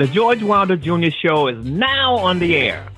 The George Wilder Jr. Show is now on the air.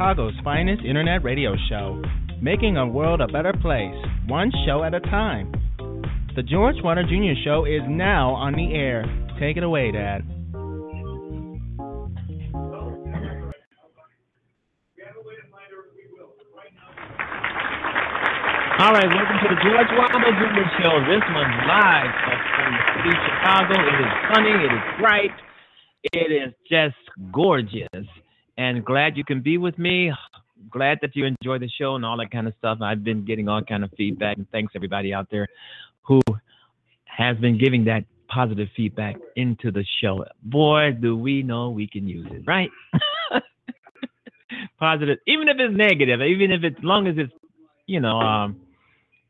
Chicago's finest internet radio show, making a world a better place, one show at a time. The George Wilder Jr. Show is now on the air. Take it away, Dad. All right, welcome to the George Wilder Jr. Show. This one's live from the city of Chicago. It is sunny, it is bright, it is just gorgeous. And glad you can be with me. Glad that you enjoy the show and all that kind of stuff. I've been getting all kind of feedback, and thanks everybody out there who has been giving that positive feedback into the show. Boy, do we know we can use it, right? positive, even if it's negative, even if it's long as it's you know um,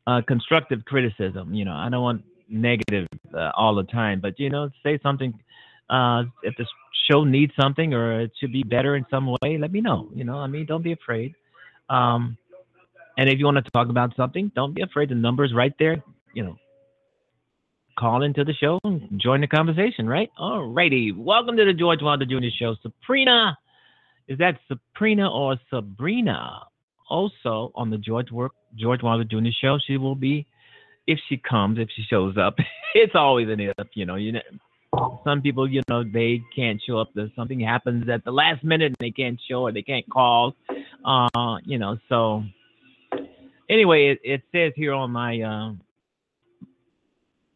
uh, constructive criticism. You know, I don't want negative uh, all the time, but you know, say something. Uh, if the show needs something or it should be better in some way, let me know. You know, I mean, don't be afraid. Um, and if you want to talk about something, don't be afraid. The number's right there. You know, call into the show and join the conversation, right? All righty. Welcome to the George Wilder Jr. Show. Sabrina, is that Sabrina or Sabrina? Also on the George Work George Wilder Jr. Show, she will be if she comes, if she shows up. it's always an if, you know. You know, some people, you know, they can't show up. There's something happens at the last minute and they can't show or they can't call. Uh, you know, so anyway, it, it says here on my uh,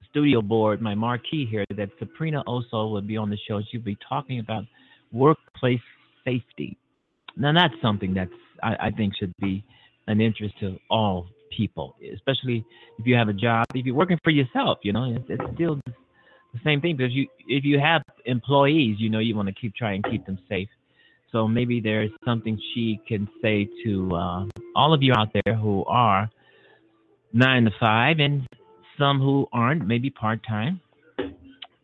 studio board, my marquee here, that Sabrina Osso will be on the show. She'll be talking about workplace safety. Now, that's something that's I, I think should be an interest to all people, especially if you have a job. If you're working for yourself, you know, it's still the same thing because you if you have employees, you know, you want to keep trying and keep them safe. So maybe there's something she can say to uh, all of you out there who are nine to five and some who aren't, maybe part time,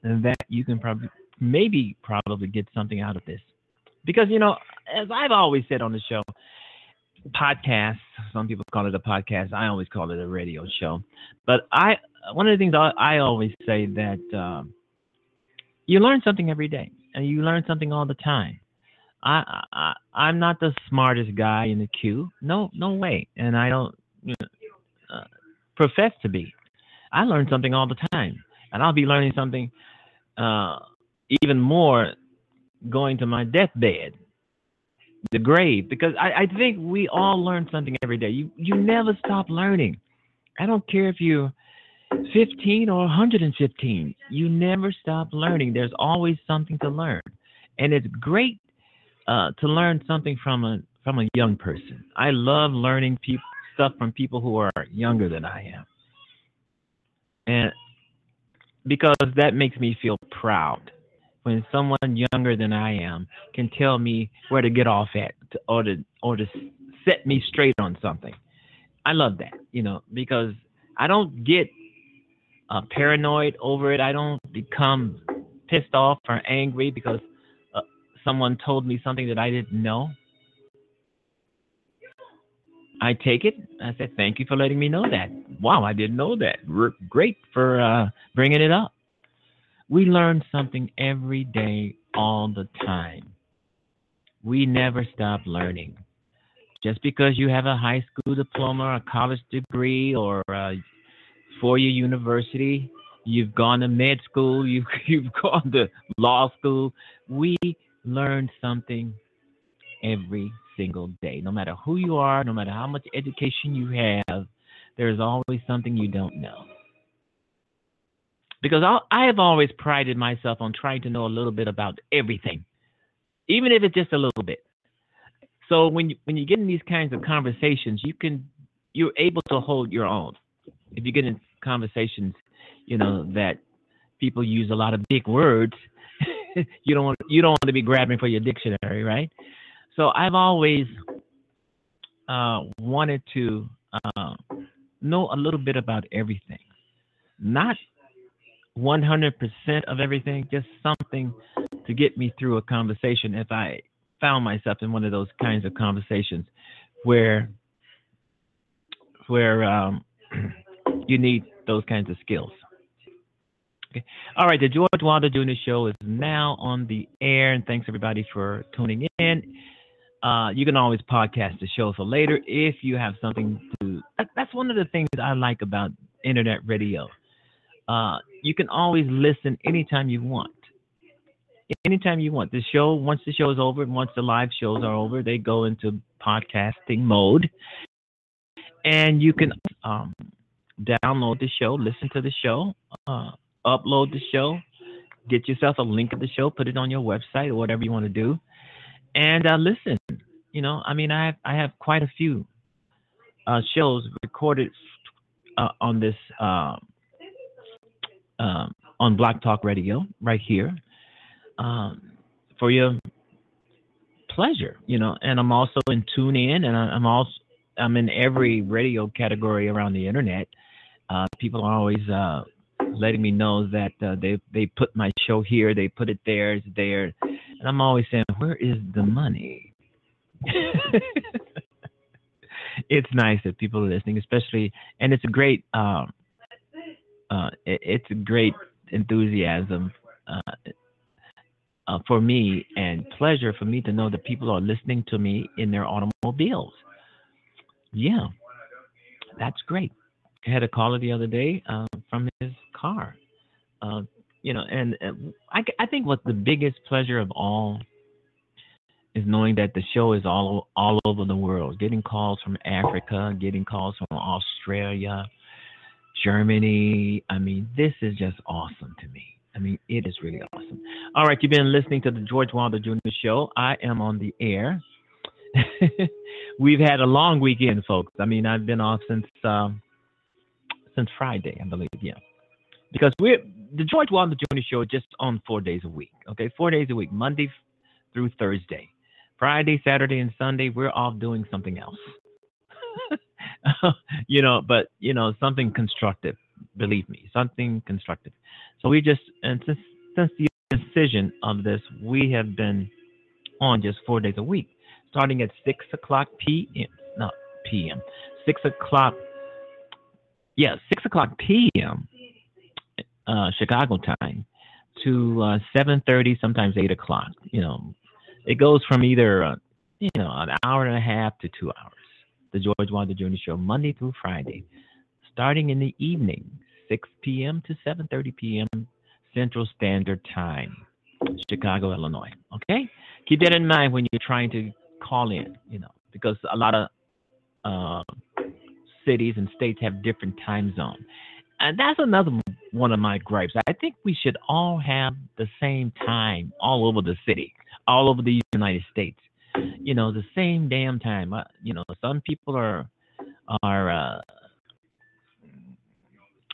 that you can probably maybe probably get something out of this. Because you know, as I've always said on the show, podcast. Some people call it a podcast. I always call it a radio show. But I, one of the things I, always say that um, you learn something every day, and you learn something all the time. I, I I'm not the smartest guy in the queue. No, no way. And I don't you know, uh, profess to be. I learn something all the time, and I'll be learning something uh, even more going to my deathbed the grave because I, I think we all learn something every day. You you never stop learning. I don't care if you're 15 or 115. You never stop learning. There's always something to learn, and it's great uh, to learn something from a from a young person. I love learning people stuff from people who are younger than I am, and because that makes me feel proud when someone younger than I am can tell me where to get off at to, or to or to set me straight on something. I love that, you know, because I don't get uh, paranoid over it. I don't become pissed off or angry because uh, someone told me something that I didn't know. I take it. I said, thank you for letting me know that. Wow, I didn't know that. R- great for uh, bringing it up. We learn something every day, all the time. We never stop learning. Just because you have a high school diploma, a college degree, or a four-year university, you've gone to med school, you've you've gone to law school. We learn something every single day. No matter who you are, no matter how much education you have, there's always something you don't know. Because I, I have always prided myself on trying to know a little bit about everything, even if it's just a little bit. So when you when you get in these kinds of conversations, you can you're able to hold your own. If you get in conversations, you know that people use a lot of big words, you don't want you don't want to be grabbing for your dictionary, right? So I've always uh, wanted to uh, know a little bit about everything, not 100% of everything, just something to get me through a conversation if I found myself in one of those kinds of conversations where where um, you need those kinds of skills. Okay. All right, the George Wilder Jr. Show is now on the air, and thanks everybody for tuning in. Uh, you can always podcast the show for later if you have something to. That, that's one of the things I like about internet radio. Uh, you can always listen anytime you want. Anytime you want. The show, once the show is over, once the live shows are over, they go into podcasting mode. And you can um, download the show, listen to the show, uh, upload the show, get yourself a link of the show, put it on your website or whatever you want to do and uh, listen. You know, I mean, I have, I have quite a few uh, shows recorded uh, on this uh, on Blog Talk Radio right here um, for your pleasure. You know, and I'm also in TuneIn, and I'm also I'm in every radio category around the internet. Uh, people are always uh, letting me know that uh, they they put my show here, they put it there, it's there, and I'm always saying, where is the money? it's nice that people are listening, especially, and it's a great, um, uh, it, it's a great enthusiasm uh, uh, for me and pleasure for me to know that people are listening to me in their automobiles. Yeah, that's great. Had a caller the other day uh, from his car. Uh, you know, and, and I, I think what the biggest pleasure of all is knowing that the show is all all over the world. Getting calls from Africa, getting calls from Australia, Germany. I mean, this is just awesome to me. I mean, it is really awesome. All right, you've been listening to the George Wilder Jr. Show. I am on the air. We've had a long weekend, folks. I mean, I've been off since um, since Friday, I believe. Yeah, because we're the George Wilder Jr. Show just on four days a week. Okay, four days a week, Monday through Thursday. Friday, Saturday, and Sunday, we're off doing something else. you know, but you know, something constructive. Believe me, something constructive. So we just and since since the decision of this, we have been on just four days a week, starting at six o'clock p.m. Not p.m. Six o'clock. Yeah, six o'clock p.m. Uh, Chicago time to uh, 7:30, sometimes 8 o'clock. You know, it goes from either uh, you know an hour and a half to two hours. The George Wilder Jr. Show, Monday through Friday, starting in the evening, 6 p.m. to 7:30 p.m. Central Standard Time, Chicago, Illinois. Okay, keep that in mind when you're trying to call in. You know, because a lot of uh, cities and states have different time zones. And that's another one of my gripes. I think we should all have the same time all over the city, all over the United States. You know, the same damn time. Uh, you know, some people are are uh,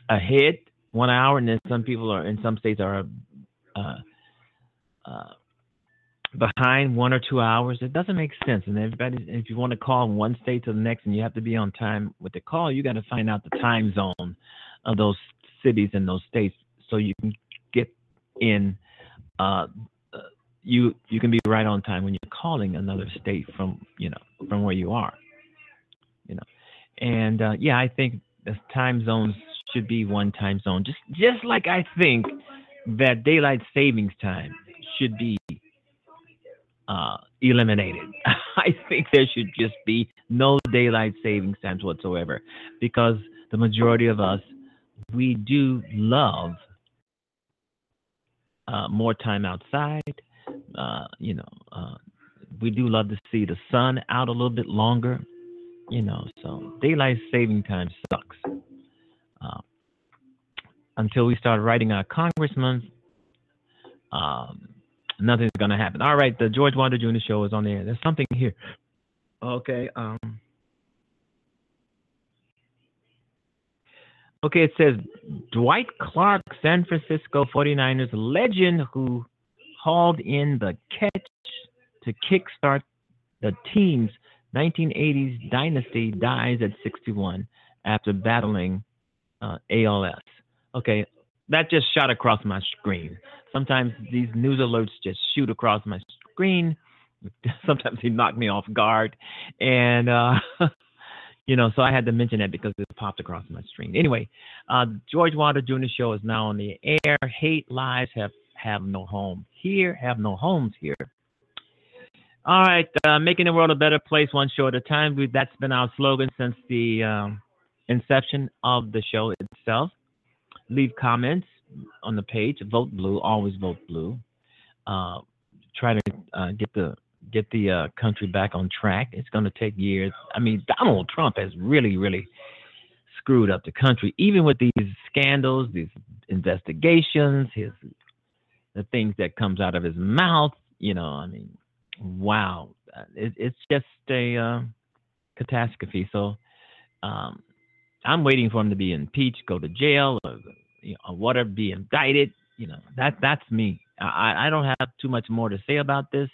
ahead one hour, and then some people are in some states are uh, uh, behind one or two hours. It doesn't make sense. And everybody, if you want to call one state to the next, and you have to be on time with the call, you got to find out the time zone of those cities and those states so you can get in uh, you you can be right on time when you're calling another state from you know from where you are You know, and uh, yeah, I think the time zones should be one time zone. Just just like I think that daylight savings time should be uh, eliminated. I think there should just be no daylight savings times whatsoever because the majority of us, we do love uh, more time outside. Uh, you know, uh, we do love to see the sun out a little bit longer. You know, so daylight saving time sucks. Uh, until we start writing our congressmen, um, nothing's gonna happen. All right, the George Wilder Jr. show is on there. There's something here. Okay. Um. Okay, it says Dwight Clark, San Francisco 49ers legend who hauled in the catch to kickstart the team's 1980s dynasty dies at 61 after battling uh, ALS. Okay, that just shot across my screen. Sometimes these news alerts just shoot across my screen. Sometimes they knock me off guard, and uh, you know, so I had to mention that because it popped across my screen. Anyway, uh, George Wilder Jr. show is now on the air. Hate lies have have no home here, have no homes here. All right, uh, making the world a better place one show at a time. We, that's been our slogan since the um, inception of the show itself. Leave comments on the page. Vote blue. Always vote blue. Uh, try to uh, get the get the uh, country back on track. It's going to take years. I mean, Donald Trump has really, really screwed up the country, even with these scandals, these investigations, his the things that comes out of his mouth. You know, I mean, wow, it, it's just a uh, catastrophe. So um, I'm waiting for him to be impeached, go to jail, or, you know, or whatever, be indicted. You know, that that's me. I, I don't have too much more to say about this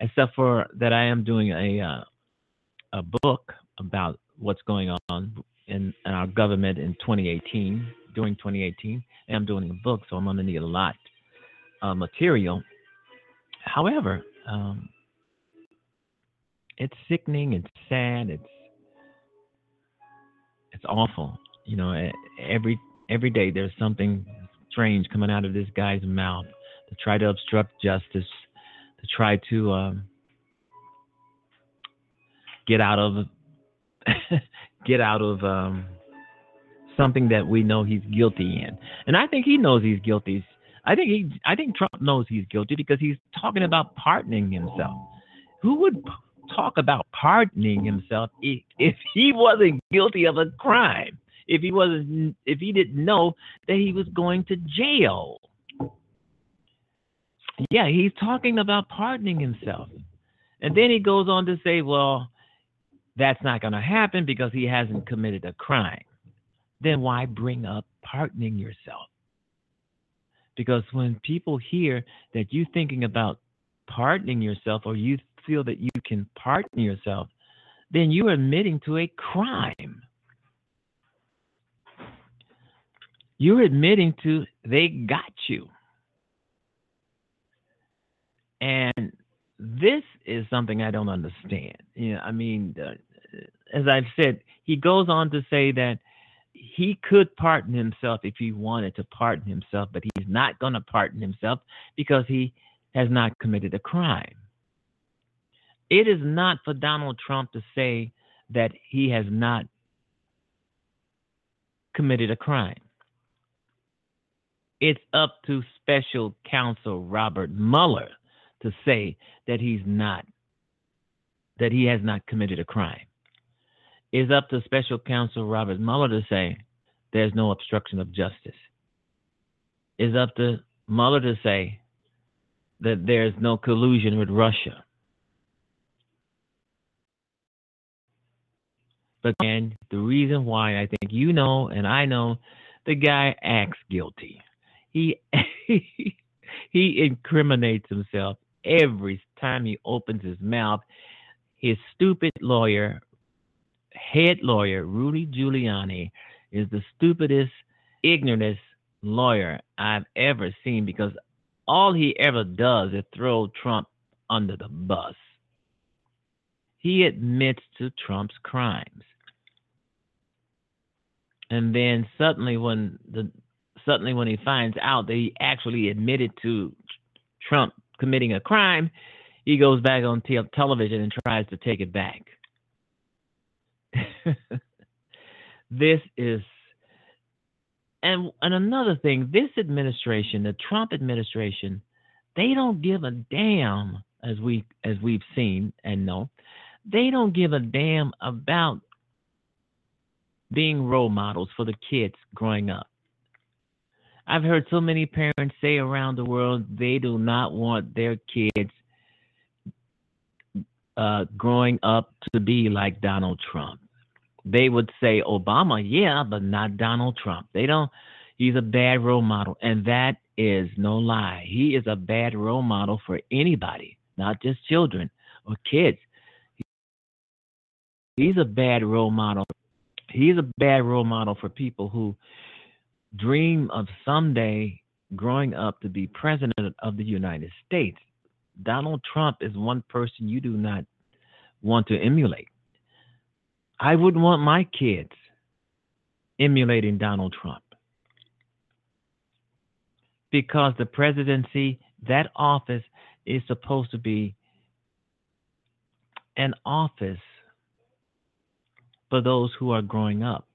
except for that I am doing a uh, a book about what's going on in, in, our government in 2018, during 2018. And I'm doing a book, so I'm going to need a lot of material. However, um, it's sickening, it's sad, it's it's awful. You know, every every day there's something strange coming out of this guy's mouth to try to obstruct justice to try to um, get out of get out of um, something that we know he's guilty in. And I think he knows he's guilty. I think he I think Trump knows he's guilty because he's talking about pardoning himself. Who would talk about pardoning mm-hmm. himself if, if he wasn't guilty of a crime? If he wasn't if he didn't know that he was going to jail? Yeah, he's talking about pardoning himself. And then he goes on to say, well, that's not going to happen because he hasn't committed a crime. Then why bring up pardoning yourself? Because when people hear that you're thinking about pardoning yourself or you feel that you can pardon yourself, then you're admitting to a crime. You're admitting to they got you. And this is something I don't understand. You know, I mean, uh, as I've said, he goes on to say that he could pardon himself if he wanted to pardon himself, but he's not going to pardon himself because he has not committed a crime. It is not for Donald Trump to say that he has not committed a crime. It's up to special counsel Robert Mueller to say that he's not, that he has not committed a crime. It's up to special counsel Robert Mueller to say there's no obstruction of justice. It's up to Mueller to say that there's no collusion with Russia. But again, the reason why I think you know and I know the guy acts guilty. He he incriminates himself every time he opens his mouth. His stupid lawyer, head lawyer, Rudy Giuliani, is the stupidest, ignorantest lawyer I've ever seen because all he ever does is throw Trump under the bus. he admits to Trump's crimes. And then suddenly when the suddenly when he finds out that he actually admitted to Trump committing a crime, he goes back on te- television and tries to take it back. this is and and another thing, this administration, the Trump administration, they don't give a damn as we as we've seen and know. They don't give a damn about being role models for the kids growing up. I've heard so many parents say around the world they do not want their kids uh, growing up to be like Donald Trump. They would say Obama, yeah, but not Donald Trump. They don't. He's a bad role model, and that is no lie. He is a bad role model for anybody, not just children or kids. He's a bad role model. He's a bad role model for people who dream of someday growing up to be president of the United States. Donald Trump is one person you do not want to emulate. I wouldn't want my kids emulating Donald Trump because the presidency, that office, is supposed to be an office for those who are growing up.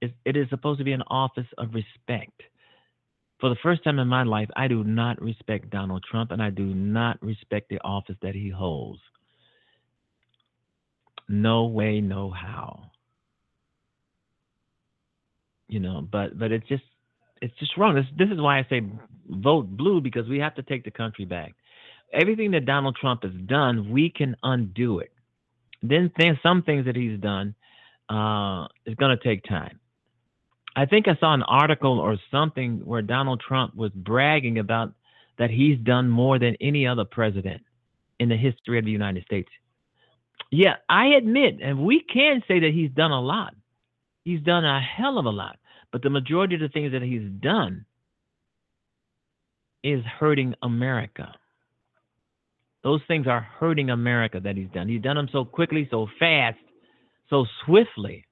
It, it is supposed to be an office of respect. For the first time in my life, I do not respect Donald Trump and I do not respect the office that he holds. No way, no how. You know, but but it's just it's just wrong. This this is why I say vote blue because we have to take the country back. Everything that Donald Trump has done, we can undo it. Then th- some things that he's done uh, is going to take time. I think I saw an article or something where Donald Trump was bragging about that he's done more than any other president in the history of the United States. Yeah, I admit, and we can say that he's done a lot. He's done a hell of a lot. But the majority of the things that he's done is hurting America. Those things are hurting America that he's done. He's done them so quickly, so fast, so swiftly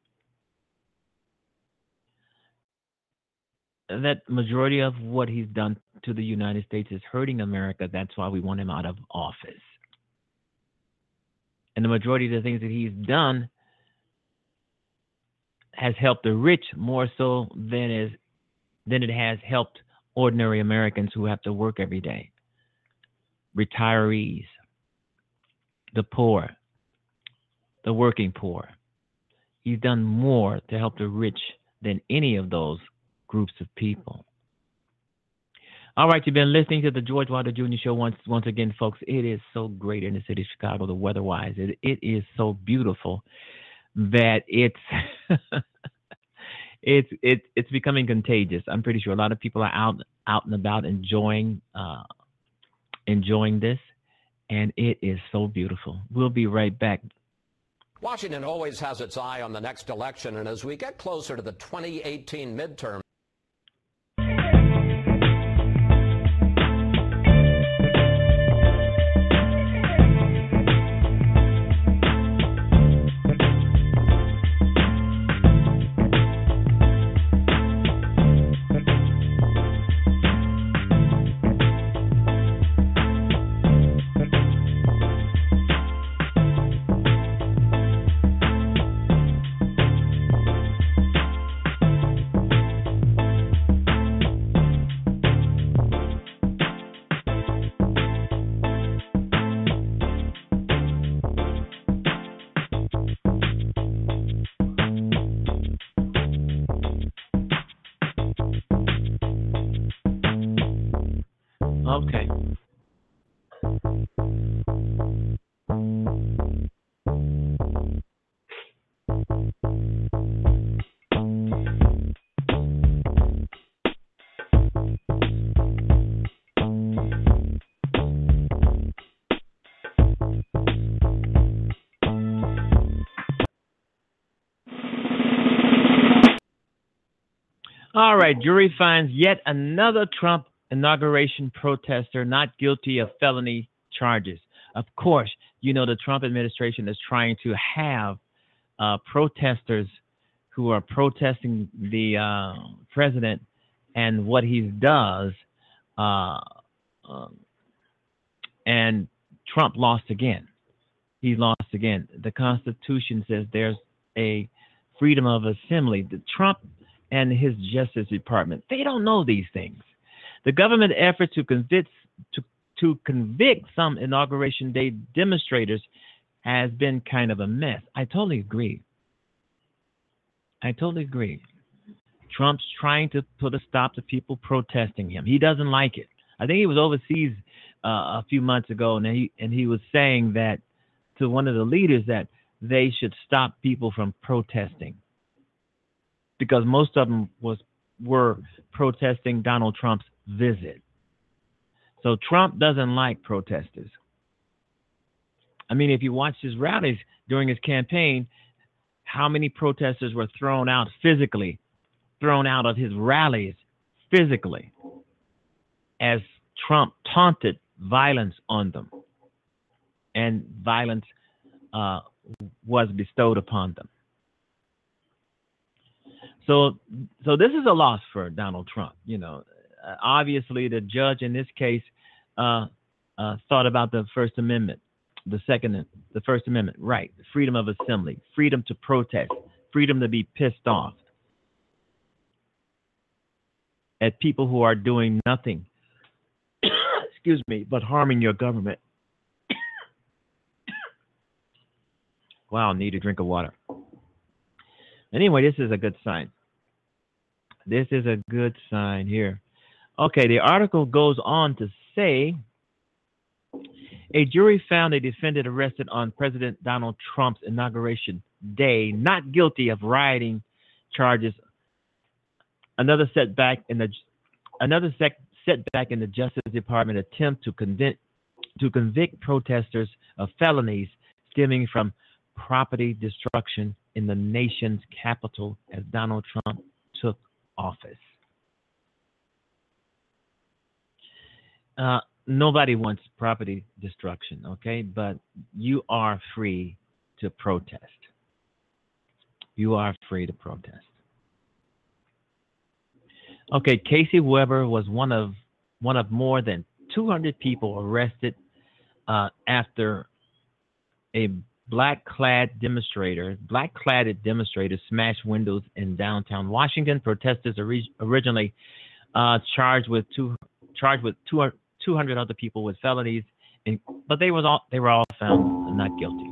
that majority of what he's done to the United States is hurting America. That's why we want him out of office. And the majority of the things that he's done has helped the rich more so than is than it has helped ordinary Americans who have to work every day. Retirees, the poor, the working poor. He's done more to help the rich than any of those groups of people. All right, you've been listening to the George Wilder Jr. Show once once again, folks. It is so great in the city of Chicago, the weather-wise. It, it is so beautiful that it's it's it's it's becoming contagious. I'm pretty sure a lot of people are out out and about enjoying uh, enjoying this, and it is so beautiful. We'll be right back. Washington always has its eye on the next election, and as we get closer to the 2018 midterm. All right, jury finds yet another Trump inauguration protester not guilty of felony charges. Of course, you know, the Trump administration is trying to have uh, protesters who are protesting the uh, president and what he does. Uh, um, and Trump lost again. He lost again. The Constitution says there's a freedom of assembly. The Trump and his Justice Department, they don't know these things. The government effort to convict to to convict some inauguration day demonstrators has been kind of a mess. I totally agree. I totally agree. Trump's trying to put a stop to people protesting him. He doesn't like it. I think he was overseas uh, a few months ago, and he and he was saying that to one of the leaders that they should stop people from protesting because most of them was were protesting Donald Trump's visit. So Trump doesn't like protesters. I mean, if you watch his rallies during his campaign, how many protesters were thrown out physically, thrown out of his rallies physically, as Trump taunted violence on them, and violence uh, was bestowed upon them. So, so this is a loss for Donald Trump. You know, uh, obviously the judge in this case uh, uh, thought about the First Amendment, the Second, the First Amendment, right? Freedom of assembly, freedom to protest, freedom to be pissed off at people who are doing nothing, excuse me, but harming your government. wow, need a drink of water. Anyway, this is a good sign. This is a good sign here. Okay, the article goes on to say a jury found a defendant arrested on President Donald Trump's inauguration day not guilty of rioting charges. Another setback in the another sec, setback in the Justice Department attempt to convict to convict protesters of felonies stemming from property destruction in the nation's capital as Donald Trump took office. Uh, nobody wants property destruction, okay? But you are free to protest. You are free to protest. Okay, Casey Weber was one of one of more than 200 people arrested uh, after a black-clad demonstrator, black-cladded demonstrators smashed windows in downtown Washington. Protesters originally uh, charged with two charged with 200, 200 other people with felonies, and, but they was all they were all found not guilty.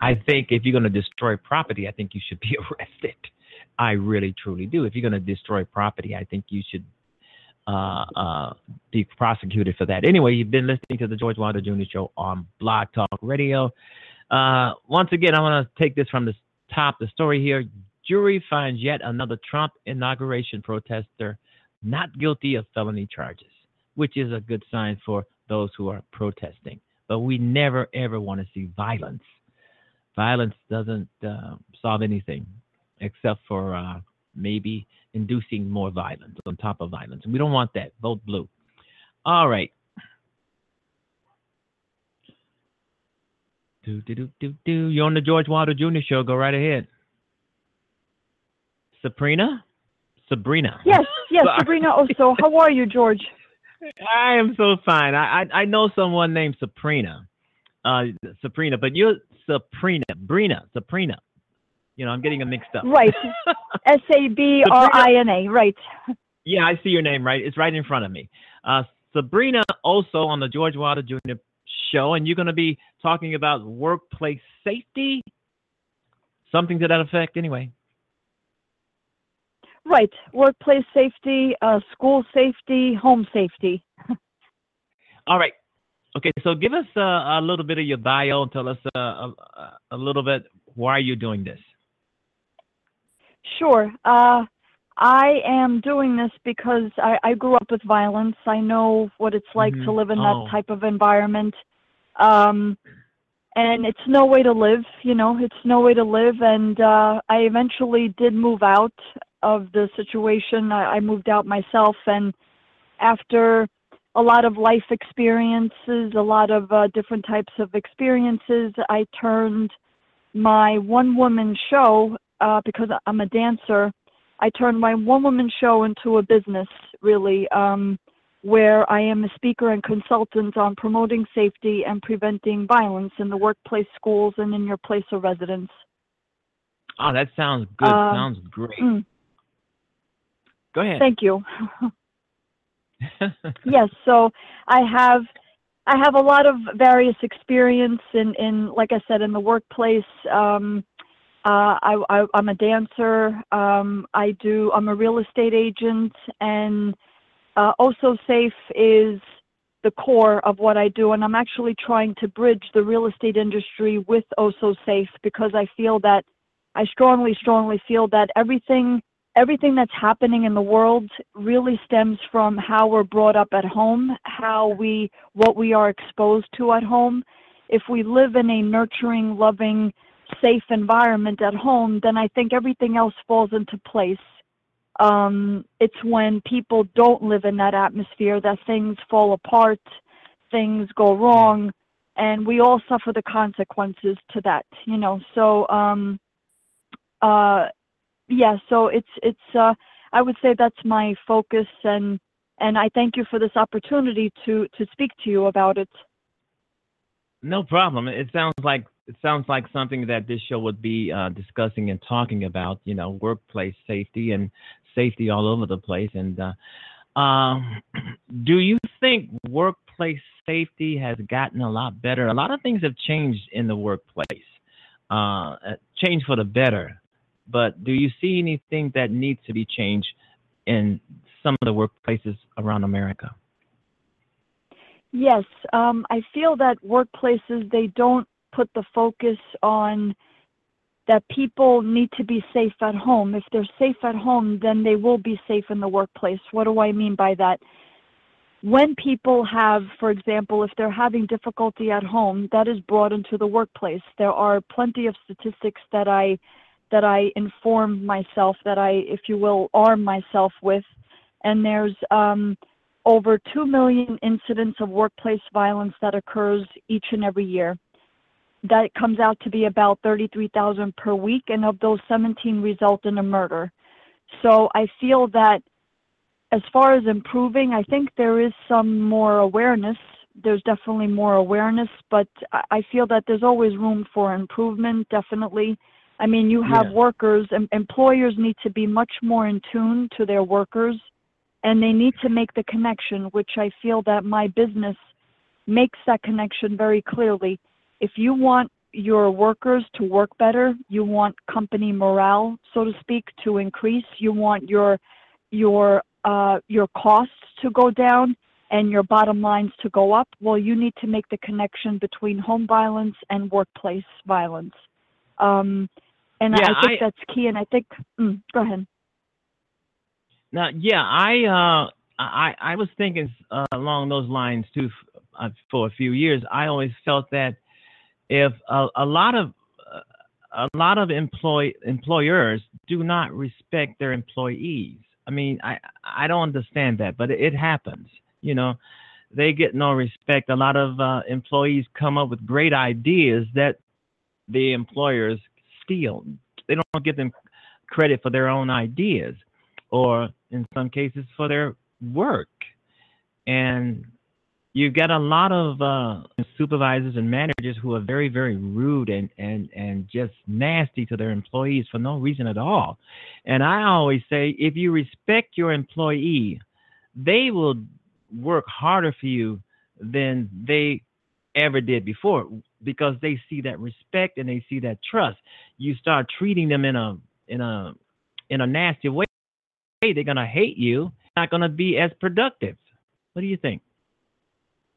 I think if you're going to destroy property, I think you should be arrested. I really truly do. If you're going to destroy property, I think you should uh, uh, be prosecuted for that. Anyway, you've been listening to the George Wilder Jr. Show on Blog Talk Radio. Uh, once again, I want to take this from the top, the story here. Jury finds yet another Trump inauguration protester not guilty of felony charges, which is a good sign for those who are protesting. But we never, ever want to see violence. Violence doesn't uh, solve anything except for uh, maybe inducing more violence on top of violence. We don't want that. Vote blue. All right. Do, do, do, do, do. You're on the George Wilder Jr. Show. Go right ahead. Sabrina? Sabrina. Yes, yes, Sabrina Osso. How are you, George? I am so fine. I, I, I know someone named Sabrina. Uh, Sabrina, but you're Sabrina. Brina. Sabrina. You know, I'm getting them mixed up. Right. S A B R I N A. Right. Yeah, I see your name. Right, it's right in front of me. Uh, Sabrina, Osso on the George Wilder Jr. show, and you're going to be talking about workplace safety, something to that effect. Anyway. Right. Workplace safety, uh, school safety, home safety. All right. Okay, so give us uh, a little bit of your bio and tell us uh, a, a, little bit why you're doing this? Sure. Uh, I am doing this because I, I, grew up with violence. I know what it's like mm-hmm. to live in oh. that type of environment. Um, and it's no way to live, you know, it's no way to live. And uh, I eventually did move out of the situation. I, I moved out myself. And after a lot of life experiences, a lot of uh, different types of experiences. I turned my one woman show uh, because I'm a dancer. I turned my one woman show into a business, really, um, where I am a speaker and consultant on promoting safety and preventing violence in the workplace, schools, and in your place of residence. Oh, that sounds good. Uh, sounds great. mm. Go ahead. Thank you. yes so i have i have a lot of various experience in in like i said in the workplace um uh i, i'm a dancer. Um i do i'm a real estate agent. And uh Osso Safe is the core of what i do. And i'm actually trying to bridge the real estate industry with Osso Safe because i feel that i strongly strongly feel that everything everything that's happening in the world really stems from how we're brought up at home, how we what we are exposed to at home. If we live in a nurturing, loving, safe environment at home, then I think everything else falls into place. Um, it's when people don't live in that atmosphere that things fall apart, things go wrong, and we all suffer the consequences to that. You know, so um, uh, yeah so it's it's uh i would say that's my focus and and i thank you for this opportunity to to speak to you about it No problem. It sounds like it sounds like something that this show would be uh, discussing and talking about. You know, workplace safety and safety all over the place. And uh, um, do you think workplace safety has gotten a lot better? A lot of things have changed in the workplace, uh, uh, changed for the better. But do you see anything that needs to be changed in some of the workplaces around America? yes um i feel that workplaces they don't put the focus on that people need to be safe at home if they're safe at home then they will be safe in the workplace what do i mean by that when people have for example if they're having difficulty at home that is brought into the workplace there are plenty of statistics that i that I inform myself, that I, if you will, arm myself with. And there's um, over 2 million incidents of workplace violence that occurs each and every year. That comes out to be about 33,000 per week, and of those, 17 result in a murder. So I feel that as far as improving, I think there is some more awareness. There's definitely more awareness, but I feel that there's always room for improvement, definitely. I mean, you have Yeah. workers, and employers need to be much more in tune to their workers, and they need to make the connection, which I feel that my business makes that connection very clearly. If you want your workers to work better, you want company morale, so to speak, to increase, you want your your uh, your costs to go down and your bottom lines to go up, well, you need to make the connection between home violence and workplace violence. Um, and Yeah, I think I- that's key. And I think, mm, go ahead. Now, yeah, I uh, I I was thinking uh, along those lines too f- uh, for a few years. I always felt that if a, a lot of uh, a lot of employ employers do not respect their employees. I mean, I I don't understand that, but it, happens. You know, they get no respect. A lot of uh, employees come up with great ideas that the employers steal. They don't give them credit for their own ideas or in some cases for their work. And you get a lot of uh, supervisors and managers who are very, very rude and, and, and just nasty to their employees for no reason at all. And I always say if you respect your employee, they will work harder for you than they ever did before because they see that respect and they see that trust. You start treating them in a in a in a nasty way, they're gonna hate you. Not gonna be as productive. What do you think?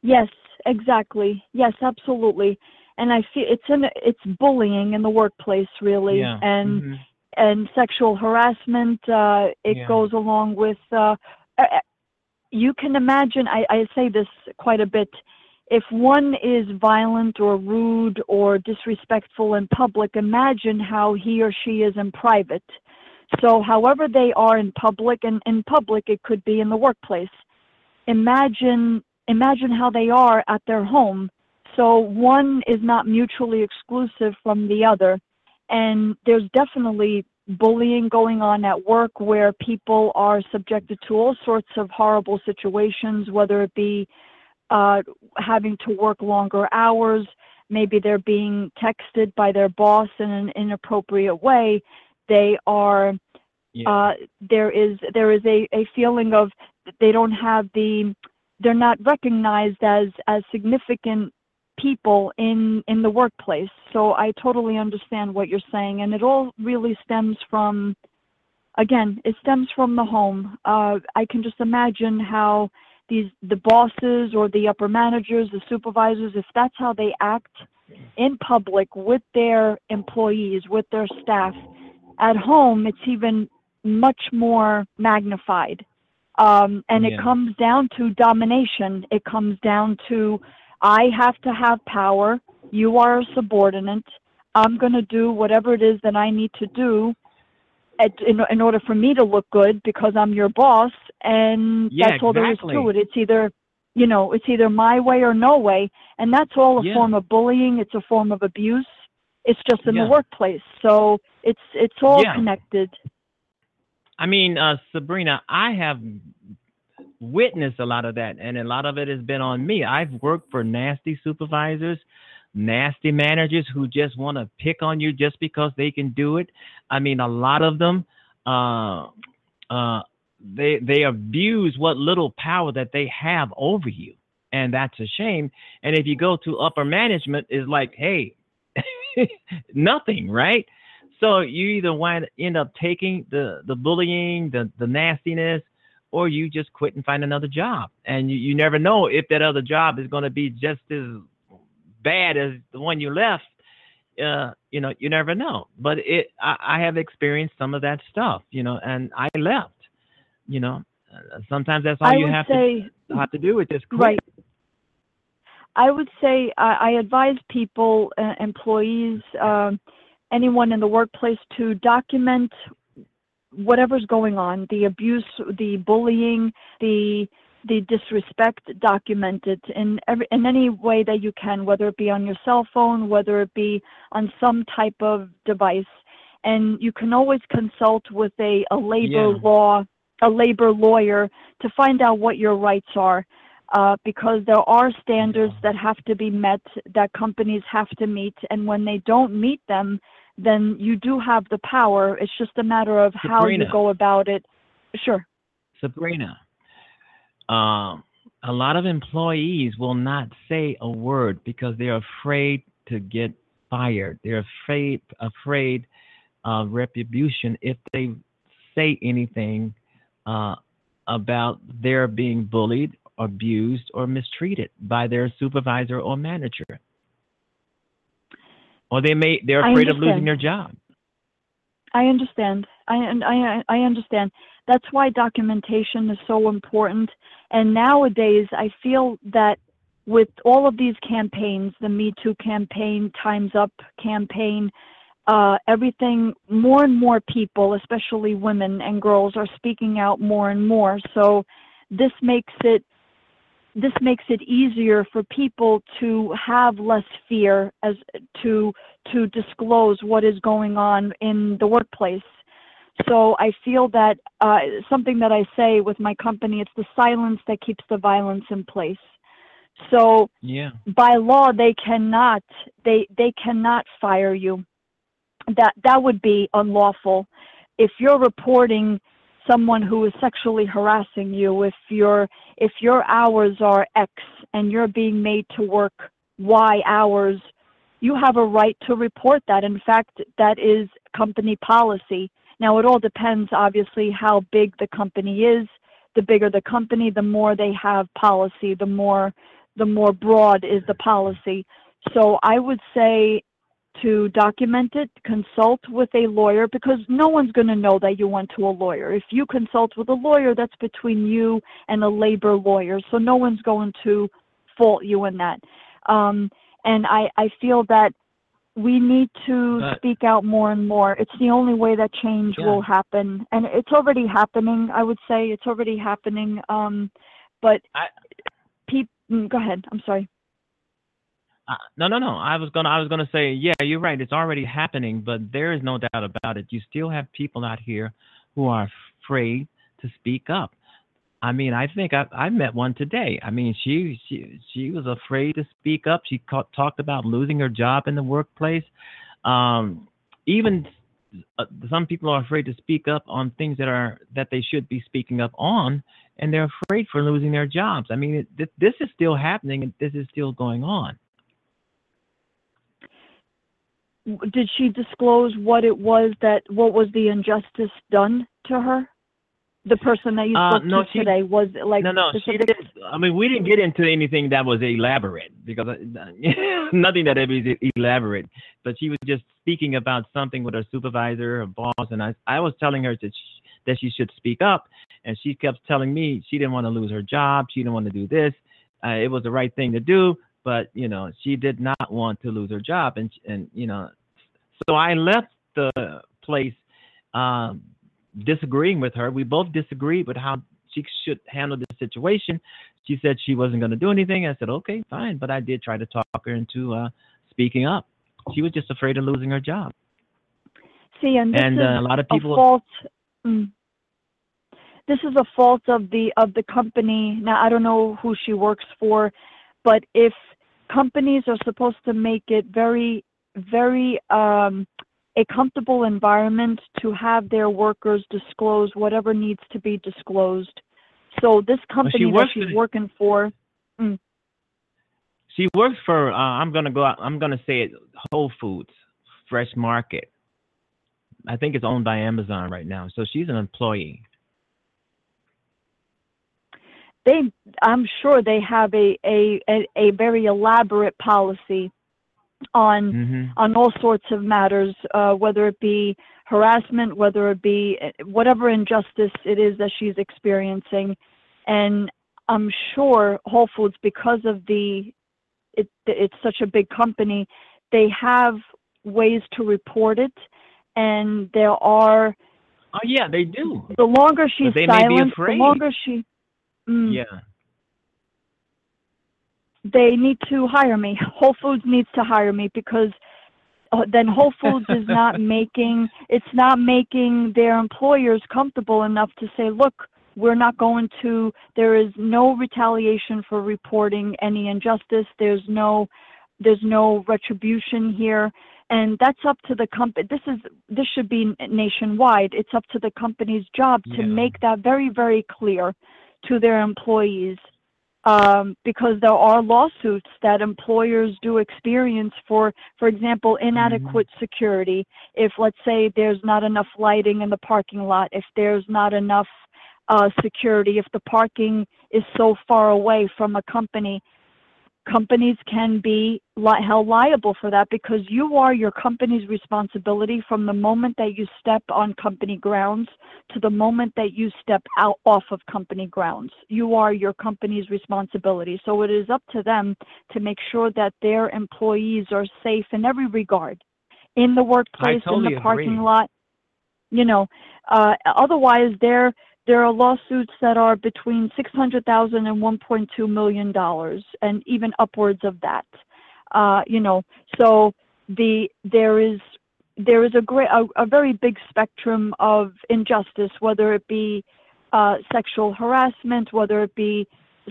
Yes, exactly. Yes, absolutely. And I feel it's in it's bullying in the workplace, really, Yeah. and Mhm. and sexual harassment. Uh, it Yeah. goes along with. Uh, you can imagine. I, I say this quite a bit. If one is violent or rude or disrespectful in public, imagine how he or she is in private. So, however they are in public, and in public it could be in the workplace. imagine imagine how they are at their home. So one is not mutually exclusive from the other. And there's definitely bullying going on at work where people are subjected to all sorts of horrible situations, whether it be uh, having to work longer hours, maybe they're being texted by their boss in an inappropriate way. They are Yeah. uh, there is there is a, a feeling of they don't have the they're not recognized as as significant people in in the workplace. So i totally understand what you're saying. And it all really stems from again it stems from the home. Uh, i can just imagine how these the bosses or the upper managers the supervisors if that's how they act in public with their employees with their staff at home it's even much more magnified um, and Yeah. it comes down to domination. It comes down to i have to have power. You are a subordinate. I'm going to do whatever it is that i need to do at, in, in order for me to look good because i'm your boss and Yeah, that's all there is to it. It's either you know it's either my way or no way and that's all a Yeah. form of bullying. It's a form of abuse. It's just in the workplace. So it's it's all connected I mean, uh, Sabrina, I have witnessed a lot of that, and a lot of it has been on me. I've worked for nasty supervisors, nasty managers who just want to pick on you just because they can do it. I mean, a lot of them, uh, uh, they they abuse what little power that they have over you, and that's a shame. And if you go to upper management, is like, hey, nothing, right? So you either wind end up taking the the bullying, the the nastiness, or you just quit and find another job. And you, you never know if that other job is going to be just as bad as the one you left. Uh, you know, you never know. But it, I, I have experienced some of that stuff. You know, and I left. You know, Uh, sometimes that's all i you have say to have to do is just quit. Right. I would say I, I advise people, uh, employees, um, anyone in the workplace to document whatever's going on, the abuse, the bullying, the the disrespect, document it in every in any way that you can, whether it be on your cell phone, whether it be on some type of device. And you can always consult with a, a labor Yeah. law, a labor lawyer to find out what your rights are uh, because there are standards that have to be met that companies have to meet, and when they don't meet them, then you do have the power. It's just a matter of how you go about it. Sure. Sabrina, um, a lot of employees will not say a word because they're afraid to get fired. They're afraid afraid of retribution if they say anything uh, about their being bullied, abused, or mistreated by their supervisor or manager. Or they may they're afraid of losing their job. I understand. I I I understand. That's why documentation is so important. And nowadays, I feel that with all of these campaigns, the Me Too campaign, Times Up campaign, uh, everything, more and more people, especially women and girls, are speaking out more and more. So this makes it this makes it easier for people to have less fear as to to disclose what is going on in the workplace. So I feel that uh, something that I say with my company, it's the silence that keeps the violence in place. So Yeah. by law, they cannot they they cannot fire you. That that would be unlawful. If you're reporting someone who is sexually harassing you, if your if your hours are X and you're being made to work Y hours, you have a right to report that. In fact, that is company policy. Now, it all depends, obviously, how big the company is. The bigger the company, the more they have policy, the more the more broad is the policy. So I would say to document it, consult with a lawyer because no one's going to know that you went to a lawyer. If you consult with a lawyer, that's between you and a labor lawyer. So no one's going to fault you in that. Um, and I, I feel that we need to But- speak out more and more. It's the only way that change Yeah. will happen. And it's already happening, I would say. It's already happening. Um, but I- peop- mm, go ahead. I'm sorry. Uh, no, no, no. I was gonna, I was gonna say, yeah, you're right. It's already happening, but there is no doubt about it. You still have people out here who are afraid to speak up. I mean, I think I, I met one today. I mean, she, she, she was afraid to speak up. She ca- talked about losing her job in the workplace. Um, even uh, some people are afraid to speak up on things that are that they should be speaking up on, and they're afraid for losing their jobs. I mean, it, th- this is still happening, and this is still going on. W- Did she disclose what it was that what was the injustice done to her? The person that you Uh, spoke no, to she- today was like no, no, she didn't. I mean, we didn't get into anything that was elaborate because uh, nothing that was elaborate. But she was just speaking about something with her supervisor, her boss, and I, I was telling her that she, that she should speak up, and she kept telling me she didn't want to lose her job, she didn't want to do this. Uh, it was the right thing to do, but you know, she did not want to lose her job, and and you know, so I left the place. Um, disagreeing with her. We both disagreed with how she should handle the situation. She said she wasn't going to do anything. I said, okay, fine. But I did try to talk her into uh, speaking up. She was just afraid of losing her job. See, and this and is uh, a lot of people. fault. Mm, this is a fault of the of the company. Now I don't know who she works for, but if companies are supposed to make it very, very um, a comfortable environment to have their workers disclose whatever needs to be disclosed. So this company that she's working for, She works for. Uh, I'm gonna go. out I'm gonna say it. Whole Foods, Fresh Market. I think it's owned by Amazon right now. So she's an employee. They I'm sure they have a a a, a very elaborate policy on hmm on all sorts of matters, uh, whether it be harassment, whether it be uh, whatever injustice it is that she's experiencing. And I'm sure Whole Foods, because of the, it, it's such a big company, they have ways to report it. And there are, Oh yeah, they do. the longer she's they may be silent, the longer she, mm, Yeah. they need to hire me. Whole Foods needs to hire me because uh, then Whole Foods is not making it's not making their employers comfortable enough to say, look, we're not going to. There is no retaliation for reporting any injustice. There's no there's no retribution here. And that's up to the company. This is this should be nationwide. It's up to the company's job to Yeah. make that very very clear to their employees um, because there are lawsuits that employers do experience for, for example, inadequate security. If, let's say, there's not enough lighting in the parking lot, if there's not enough uh, security, if the parking is so far away from a company, companies can be li- held liable for that because you are your company's responsibility from the moment that you step on company grounds to the moment that you step out off of company grounds. You are your company's responsibility. So it is up to them to make sure that their employees are safe in every regard, in the workplace, totally in the parking agree. lot. You know, uh, otherwise there there are lawsuits that are between six hundred thousand and one point two million dollars, and even upwards of that. Uh, you know, so the there is there is a great a, a very big spectrum of injustice, whether it be uh, sexual harassment, whether it be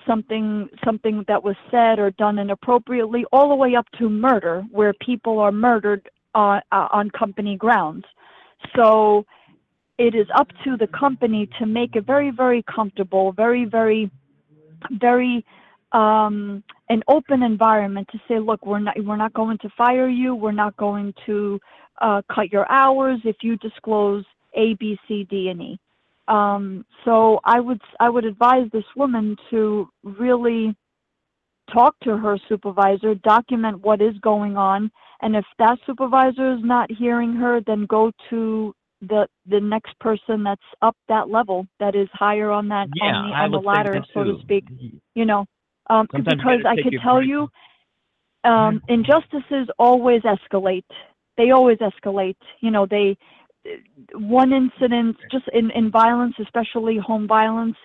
something something that was said or done inappropriately, all the way up to murder, where people are murdered on uh, on company grounds. So it is up to the company to make it very very comfortable, very very very um, an open environment to say, look, we're not we're not going to fire you, we're not going to uh, cut your hours if you disclose A, B, C, D, and E. Um, so I would I would advise this woman to really talk to her supervisor, document what is going on, and if that supervisor is not hearing her, then go to the the next person that's up that level, that is higher on that Yeah, on the I on the ladder, so to speak. You know, um, Sometimes because I could tell you, um, injustices always escalate. They always escalate. You know, they one incident just in in violence, especially home violence.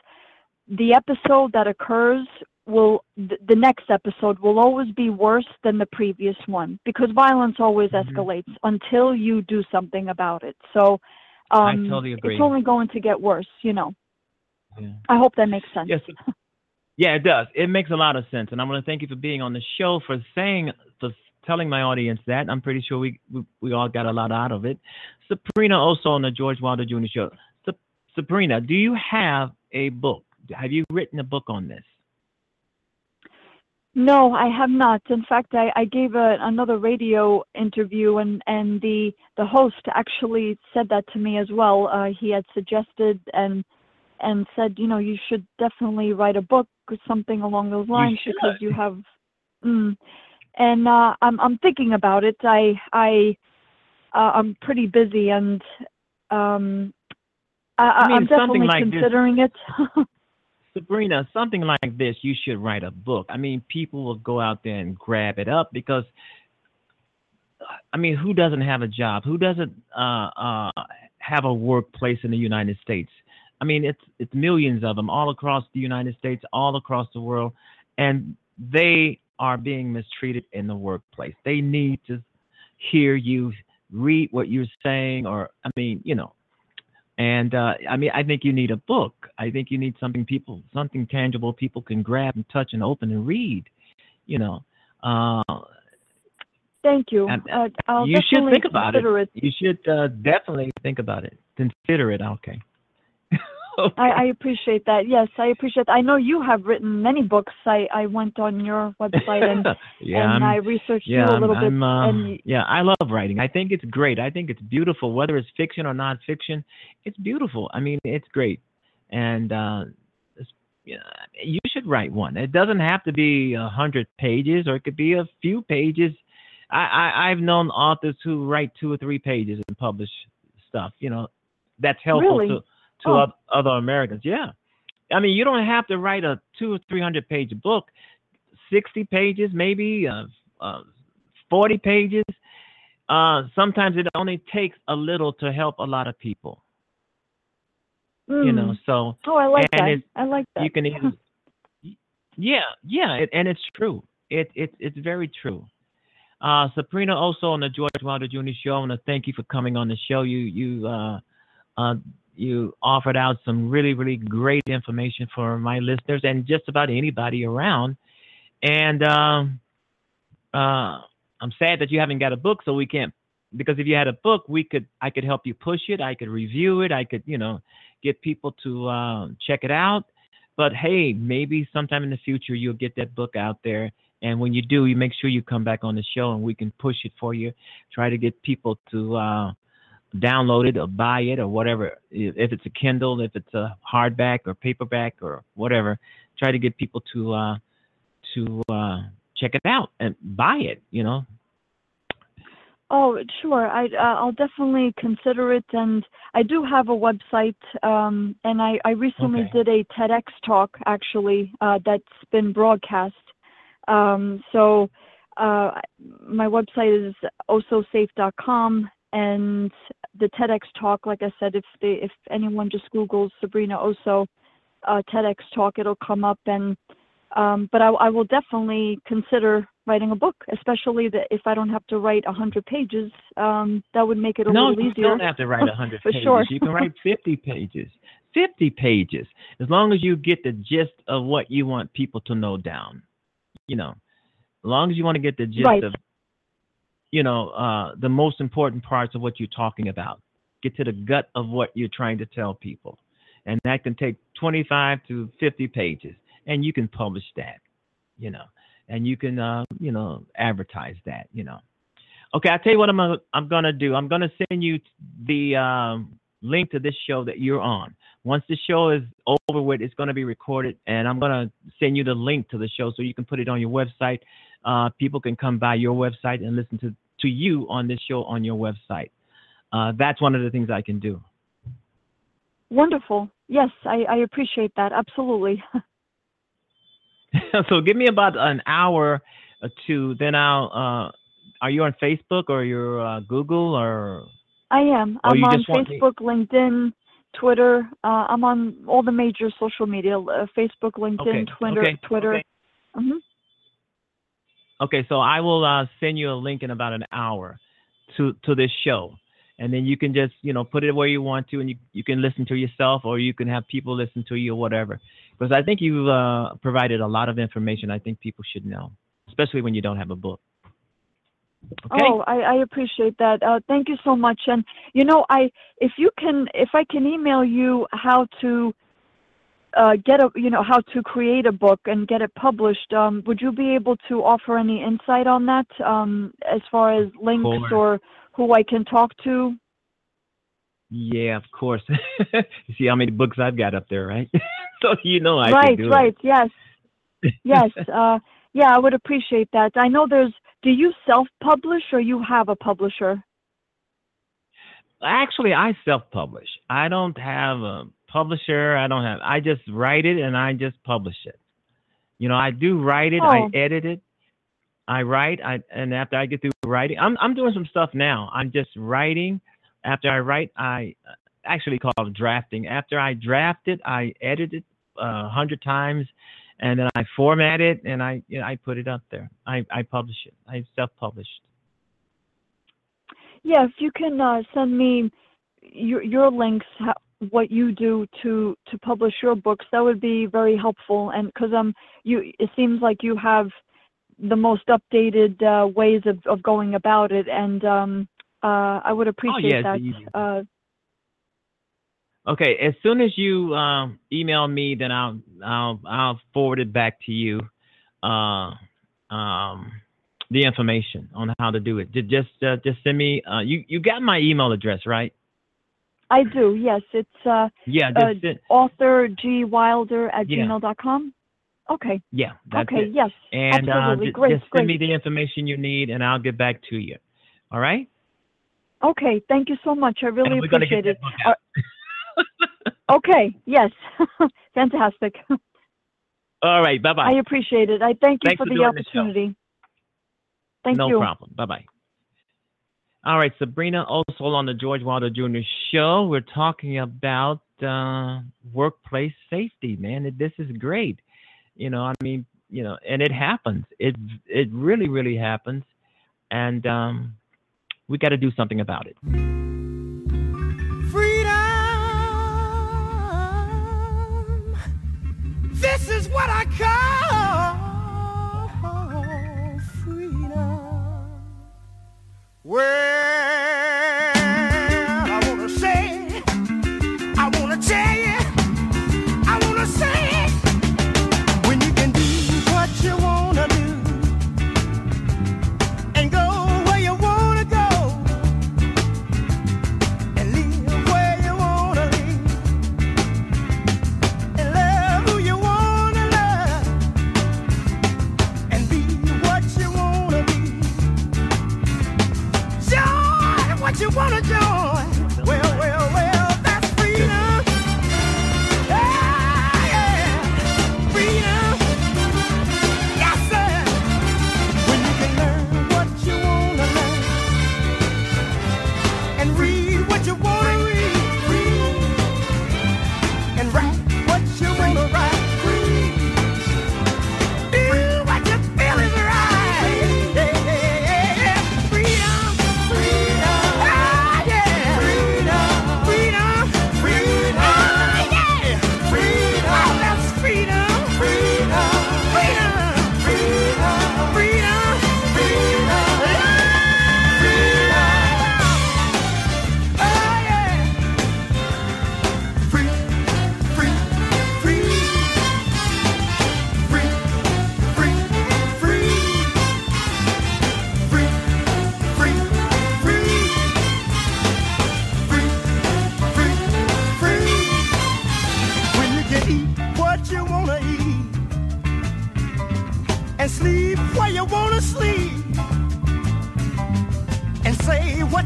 the episode that occurs will th- the next episode will always be worse than the previous one because violence always Mhm. escalates until you do something about it. So um, I totally agree. it's only going to get worse, you know. Yeah. I hope that makes sense. Yes. Yeah, it does. It makes a lot of sense, and I want to thank you for being on the show for saying for telling my audience that. I'm pretty sure we we, we all got a lot out of it. Sabrina, Osso on the George Wilder Jr. Show. Sa- Sabrina, do you have a book? Have you written a book on this? No, I have not. In fact, I, I gave a, another radio interview, and, and the the host actually said that to me as well. Uh, he had suggested and and said, you know, you should definitely write a book or something along those lines because you have. Mm, and uh, I'm I'm thinking about it. I I uh, I'm pretty busy, and um, I, I mean, I'm definitely like this- considering it. Sabrina, something like this, you should write a book. I mean, people will go out there and grab it up because, I mean, who doesn't have a job? Who doesn't uh, uh, have a workplace in the United States? I mean, it's it's millions of them all across the United States, all across the world, and they are being mistreated in the workplace. They need to hear you read what you're saying, or I mean, you know, and uh, I mean, I think you need a book. I think you need something people, something tangible people can grab and touch and open and read. You know, uh, Thank you. Uh, I'll you should think about it. it. you should uh, definitely think about it. Consider it. Okay. Okay. I, I appreciate that. Yes, I appreciate. I know you have written many books. I, I went on your website and, yeah, and I'm, I researched yeah, you a I'm, little bit. I'm, uh, and yeah, I love writing. I think it's great. I think it's beautiful, whether it's fiction or nonfiction. It's beautiful. I mean, it's great, and uh, you should write one. It doesn't have to be a hundred pages, or it could be a few pages. I, I I've known authors who write two or three pages and publish stuff. You know, that's helpful Really? to to Oh. other Americans. Yeah, I mean, you don't have to write a two or three hundred page book. Sixty pages, maybe. Uh, uh, 40 pages. Uh, sometimes it only takes a little to help a lot of people, you know. Mm. So Oh, I like that. it- I like that. you can even, yeah, yeah, it, and it's true. It, it it's very true. Uh, Sabrina, Osso on the George Wilder Jr. Show, I want to thank you for coming on the show. You you uh, uh, you offered out some really really great information for my listeners and just about anybody around. And um, uh, I'm sad that you haven't got a book, so we can't. Because if you had a book, we could I could help you push it. I could review it. I could you know get people to uh, check it out. But hey, maybe sometime in the future you'll get that book out there. And when you do, you make sure you come back on the show and we can push it for you. Try to get people to uh, download it or buy it or whatever. If it's a Kindle, if it's a hardback or paperback or whatever, try to get people to uh, to uh, check it out and buy it. You know, Oh, sure. I uh, I'll definitely consider it, and I do have a website. Um, and I I recently Okay. did a TEDx talk actually uh, that's been broadcast. Um, so uh, my website is ososafe.com, and the TEDx talk, like I said, if they if anyone just Googles Sabrina Osso uh, TEDx talk, it'll come up. And um, but I, I will definitely consider writing a book, especially that if I don't have to write a hundred pages, um, that would make it a no, little you easier. don't have to write a hundred For pages. sure. You can write fifty pages. Fifty pages, as long as you get the gist of what you want people to know down. You know, as long as you want to get the gist Right. of, you know, uh, the most important parts of what you're talking about. Get to the gut of what you're trying to tell people, and that can take twenty-five to fifty pages, and you can publish that. You know, and you can, uh, you know, advertise that. You know. Okay, I'll tell you what I'm gonna, I'm gonna do. I'm gonna send you the um, link to this show that you're on. Once the show is over with, it's gonna be recorded, and I'm gonna send you the link to the show so you can put it on your website. Uh, people can come by your website and listen to to you on this show on your website. Uh, that's one of the things I can do. Wonderful. Yes, I, I appreciate that. Absolutely. so give me about an hour or two, then I'll. Uh, are you on Facebook or you're uh, Google or? I am. I'm on Facebook, LinkedIn, Twitter. Uh, I'm on all the major social media: uh, Facebook, LinkedIn, Okay, Twitter, okay, Twitter. okay. hmm Okay, so I will uh, send you a link in about an hour to to this show, and then you can just you know put it where you want to, and you you can listen to yourself, or you can have people listen to you, or whatever. Because I think you've uh, provided a lot of information. I think people should know, especially when you don't have a book. Okay. Oh, I, I appreciate that. Uh, thank you so much. And you know, I if you can, if I can email you how to uh, get a, you know, how to create a book and get it published, um, would you be able to offer any insight on that, um, as far as links or who I can talk to? Yeah, of course. you see how many books I've got up there, right? so you know I right, can do right, it. yes, yes, uh, yeah, I would appreciate that. I know there's. Do you self-publish or you have a publisher? Actually, I self-publish. I don't have a publisher. I don't have. I just write it and I just publish it. You know, I do write it. I Oh. edit it. I write. I and after I get through writing, I'm I'm doing some stuff now. I'm just writing. After I write, I uh, actually call it drafting. After I draft it, I edit it uh, a hundred times, and then I format it and I you know, I put it up there. I I publish it. I self-published. Yeah, if you can uh, send me your your links, how, what you do to to publish your books, that would be very helpful. And because um, you it seems like you have the most updated uh, ways of of going about it, and um, uh, I would appreciate oh, yeah, that. Uh, Okay, as soon as you um, email me, then I'll I'll I'll forward it back to you. Uh, um, the information on how to do it. Just uh, just send me. Uh, you you got my email address, right? I do. Yes, it's uh, Yeah. uh, send, author G Wilder at Yeah. gmail dot com. Okay. yeah. That's okay. it. Yes. And uh, absolutely. ju- Great, just send me the information you need, and I'll get back to you. All right. Okay. Thank you so much. I really appreciate it. that book out. Okay. Yes. Fantastic. All right. Bye bye. I appreciate it. I thank you Thanks for for the opportunity. Thank no you. No problem. Bye bye. All right, Sabrina Osso on the George Wilder Jr. Show. We're talking about uh, workplace safety, man. This is great. You know, I mean, you know, and it happens. It it really, really happens, and um, we got to do something about it. This is what I call freedom. Well,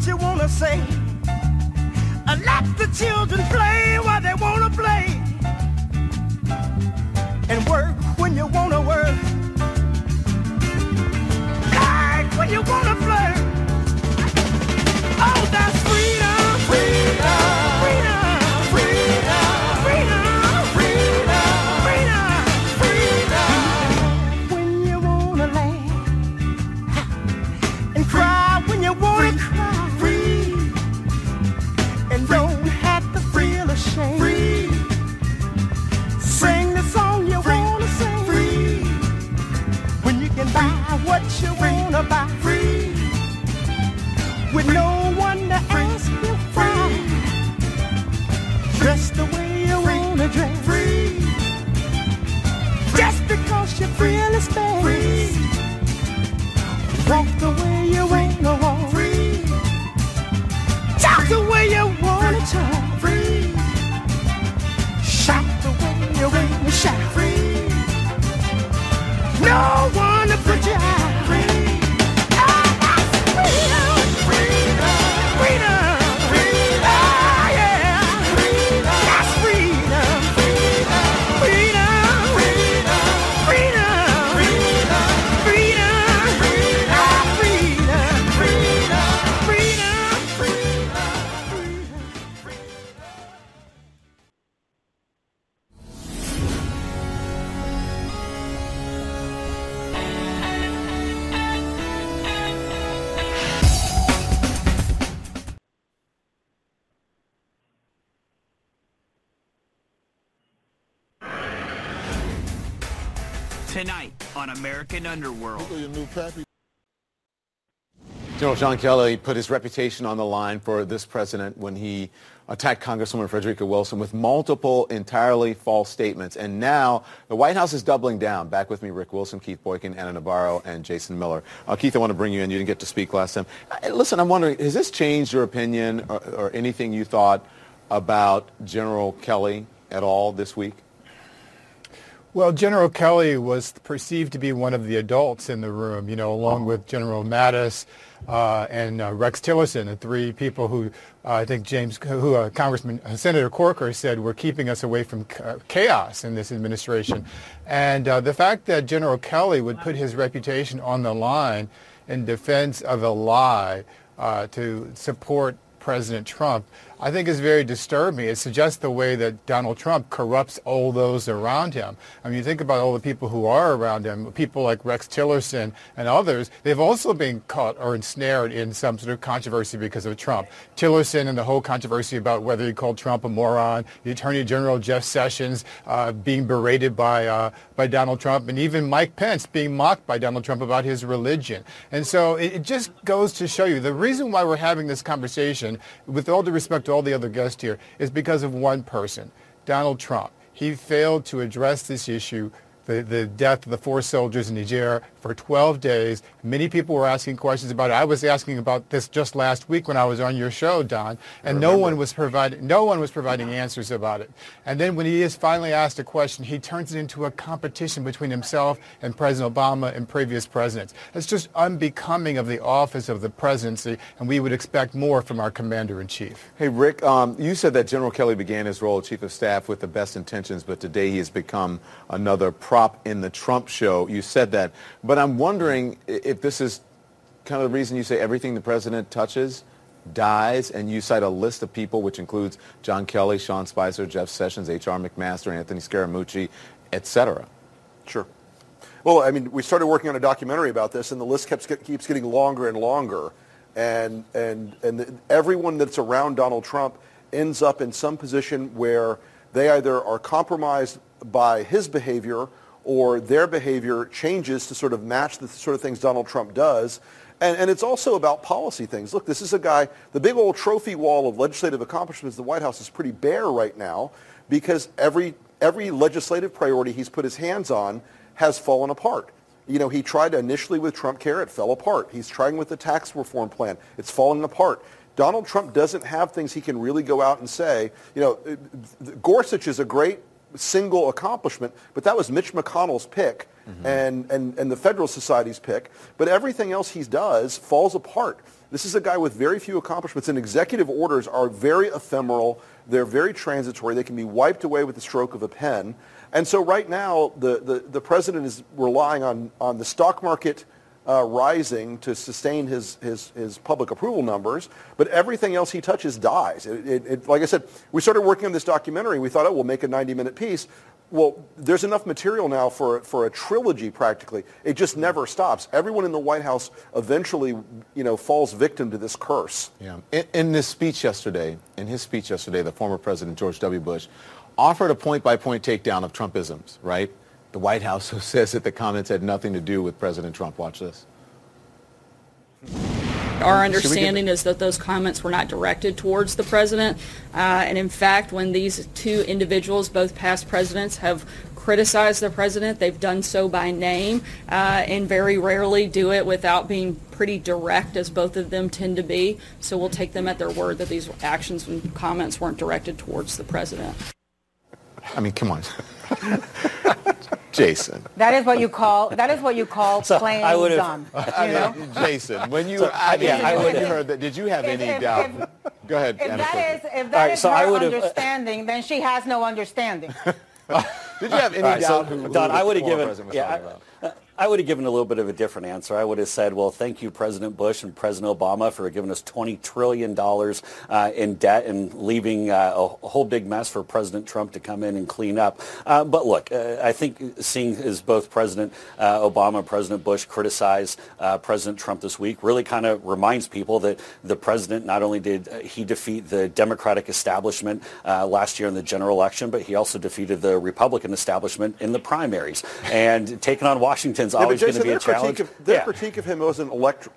you wanna say. And let the children play American Underworld. General John Kelly put his reputation on the line for this president when he attacked Congresswoman Frederica Wilson with multiple entirely false statements. And now the White House is doubling down. Back with me, Rick Wilson, Keith Boykin, Ana Navarro, and Jason Miller. Uh, Keith, I want to bring you in. You didn't get to speak last time. Uh, listen, I'm wondering, has this changed your opinion or, or anything you thought about General Kelly at all this week? Well, General Kelly was perceived to be one of the adults in the room, you know, along with General Mattis uh, and uh, Rex Tillerson, the three people who uh, I think James, who uh, Congressman uh, Senator Corker said were keeping us away from chaos in this administration. And uh, the fact that General Kelly would put his reputation on the line in defense of a lie uh, to support President Trump, I think is very disturbing. It suggests the way that Donald Trump corrupts all those around him. I mean, you think about all the people who are around him, people like Rex Tillerson and others, they've also been caught or ensnared in some sort of controversy because of Trump. Tillerson and the whole controversy about whether he called Trump a moron, the Attorney General Jeff Sessions uh, being berated by, uh, by Donald Trump, and even Mike Pence being mocked by Donald Trump about his religion. And so it, it just goes to show you the reason why we're having this conversation, with all due respect to all the other guests here, is because of one person, Donald Trump. He failed to address this issue, the, the death of the four soldiers in Niger, for 12 days. Many people were asking questions about it. I was asking about this just last week when I was on your show, Don, and no one was providing no one was providing answers about it. And then when he is finally asked a question, he turns it into a competition between himself and President Obama and previous presidents. It's just unbecoming of the office of the presidency, and we would expect more from our commander in chief. Hey, Rick, um, you said that General Kelly began his role as chief of staff with the best intentions, but today he has become another prop in the Trump show. You said that. But I'm wondering if this is kind of the reason you say everything the president touches dies, and you cite a list of people, which includes John Kelly, Sean Spicer, Jeff Sessions, H.R. McMaster, Anthony Scaramucci, et cetera. Sure. Well, I mean, we started working on a documentary about this, and the list keeps keeps getting longer and longer, and and and the, everyone that's around Donald Trump ends up in some position where they either are compromised by his behavior or their behavior changes to sort of match the sort of things Donald Trump does. And, and it's also about policy things. Look, this is a guy, the big old trophy wall of legislative accomplishments, the White House is pretty bare right now because every, every legislative priority he's put his hands on has fallen apart. You know, he tried initially with Trump Care, it fell apart. He's trying with the tax reform plan, it's falling apart. Donald Trump doesn't have things he can really go out and say. You know, uh, Gorsuch is a great single accomplishment, but that was Mitch McConnell's pick mm-hmm. and, and, and the Federalist Society's pick. But everything else he does falls apart. This is a guy with very few accomplishments, and executive orders are very ephemeral. They're very transitory. They can be wiped away with the stroke of a pen. And so right now, the, the, the president is relying on, on the stock market uh, rising to sustain his, his, his public approval numbers, but everything else he touches dies. It, it, it, like I said, we started working on this documentary. We thought, oh, we'll make a 90-minute piece. Well, there's enough material now for, for a trilogy practically. It just never stops. Everyone in the White House eventually, you know, falls victim to this curse. Yeah. In, in this speech yesterday, in his speech yesterday, the former President George W. Bush offered a point-by-point takedown of Trumpisms, right? The White House says that the comments had nothing to do with President Trump. Watch this. Our understanding is that those comments were not directed towards the president. Uh, and in fact, when these two individuals, both past presidents, have criticized the president, they've done so by name uh, and very rarely do it without being pretty direct, as both of them tend to be. So we'll take them at their word that these actions and comments weren't directed towards the president. I mean, come on. Jason. That is what you call that is what you call So, playing I would've- dumb. I You know? mean, Jason, when you, So, I mean, yeah, I would- you heard that, did you have If- any if- doubt? if- Go ahead. If Ana, that quickly. is if All that right, is so her I would've- uh, understanding, then she has no understanding. Oh, did you have any All right, so, doubt who, who Don, the I would have given, yeah, talking I, would have given a little bit of a different answer. I would have said, well, thank you, President Bush and President Obama, for giving us $20 trillion uh, in debt and leaving uh, a whole big mess for President Trump to come in and clean up. Uh, but look, uh, I think seeing as both President uh, Obama and President Bush criticize uh, President Trump this week really kind of reminds people that the president not only did he defeat the Democratic establishment last year in the general election, but he also defeated the Republican establishment in the primaries. And taking on Washington's Yeah, always going to be a their challenge. critique of their Yeah. critique of him wasn't elect-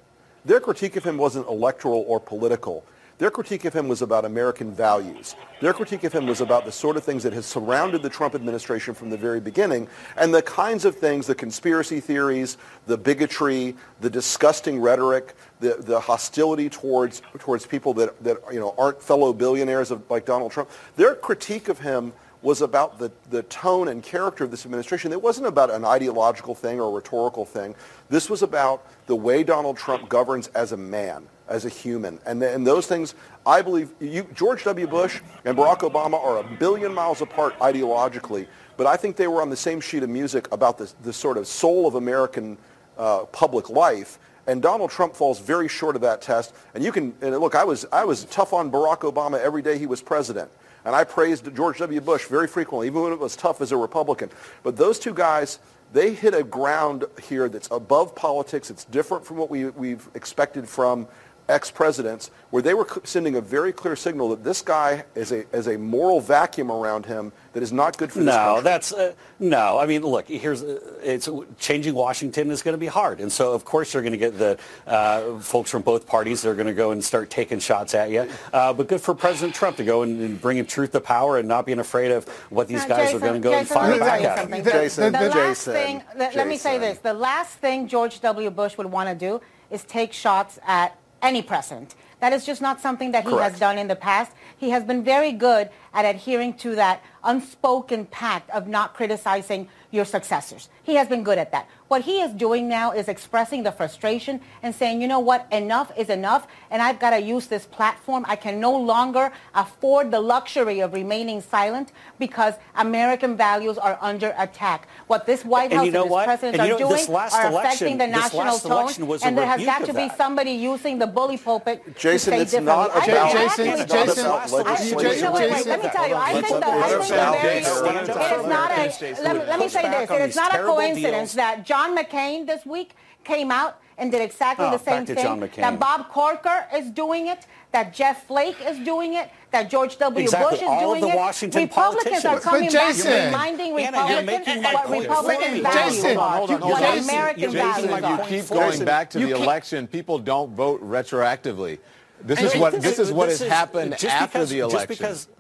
their critique of him wasn't electoral or political. Their critique of him was about American values. Their critique of him was about the sort of things that has surrounded the Trump administration from the very beginning and the kinds of things, the conspiracy theories, the bigotry, the disgusting rhetoric, the, the hostility towards, towards people that, that you know, aren't fellow billionaires of, like Donald Trump. Their critique of him was about the, the tone and character of this administration. It wasn't about an ideological thing or a rhetorical thing. This was about the way Donald Trump governs as a man, as a human. And, and those things, I believe, you, George W. Bush and Barack Obama are a billion miles apart ideologically, but I think they were on the same sheet of music about the, the sort of soul of American uh, public life. And Donald Trump falls very short of that test. And you can, and look, I was, I was tough on Barack Obama every day he was president. And I praised George W. Bush very frequently, even when it was tough as a Republican. But those two guys, they hit a ground here that's above politics. It's different from what we, we've expected from ex-presidents, where they were sending a very clear signal that this guy is a, is a moral vacuum around him that is not good for this No, country. that's uh, no. I mean, look, here's uh, it's changing Washington is going to be hard, and so of course you're going to get the uh, folks from both parties that are going to go and start taking shots at you. Uh, but good for President Trump to go and, and bring truth to power and not being afraid of what these Now, guys Jason- are going to go and Jason, let fire back at him. something. The- Jason, the, last Jason, thing, let, let me say this. The last thing George W. Bush would want to do is take shots at any president. That is just not something that he Correct. has done in the past. He has been very good at adhering to that unspoken pact of not criticizing your successors. He has been good at that. What he is doing now is expressing the frustration and saying, you know what, enough is enough, and I've got to use this platform. I can no longer afford the luxury of remaining silent because American values are under attack. What this White And House you know and this what? president And you are know, doing this last are election- affecting the national tone, was and there has got to be that. somebody using the bully pulpit Jason, to say it's differently. not I think about- actually- it's not Jason, about Jason, legislation. no, wait, wait, let me tell you. I Let's think let the, the I think words the out very, there. it is not a, let, me- let me say this. It is not a coincidence that John McCain this week came out and did exactly Oh, the same thing. John That Bob Corker is doing it. That Jeff Flake is doing it. That George W. Exactly. Bush is All of doing the it. Washington Republicans are coming But back Jason- and reminding Ana, you're Republicans making what point. Republican values Jason, are. hold on, hold what. Jason, American you're values are. you keep going back to the election. People don't vote retroactively. This is what this this is- is what has happened just after because- the just election.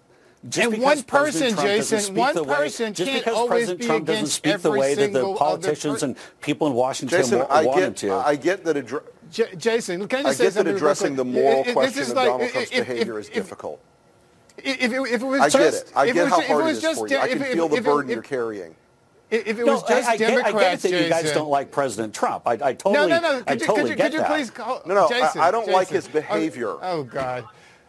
Because- just And one person, Jason, one the way- person just can't because always President be Trump doesn't against speak the every way that the politicians per- and people in Washington Jason, wa- I want him get, to. I get that addre- J- Jason, can I I just say get that something addressing quick? the moral It- it- this question is of like- Donald Trump's if- if- behavior is if- difficult. If, if, it- if it was I just, get it. I get how ju- if it hard it is just for you. I can feel the burden you're carrying. If it No, was just I, I get, I get Democrats, that you guys don't like President Trump. I, I totally, No, no, no. I Could you, totally could you, get could you that. please call No, no, I- Jason, I don't like his behavior. Oh, oh, God.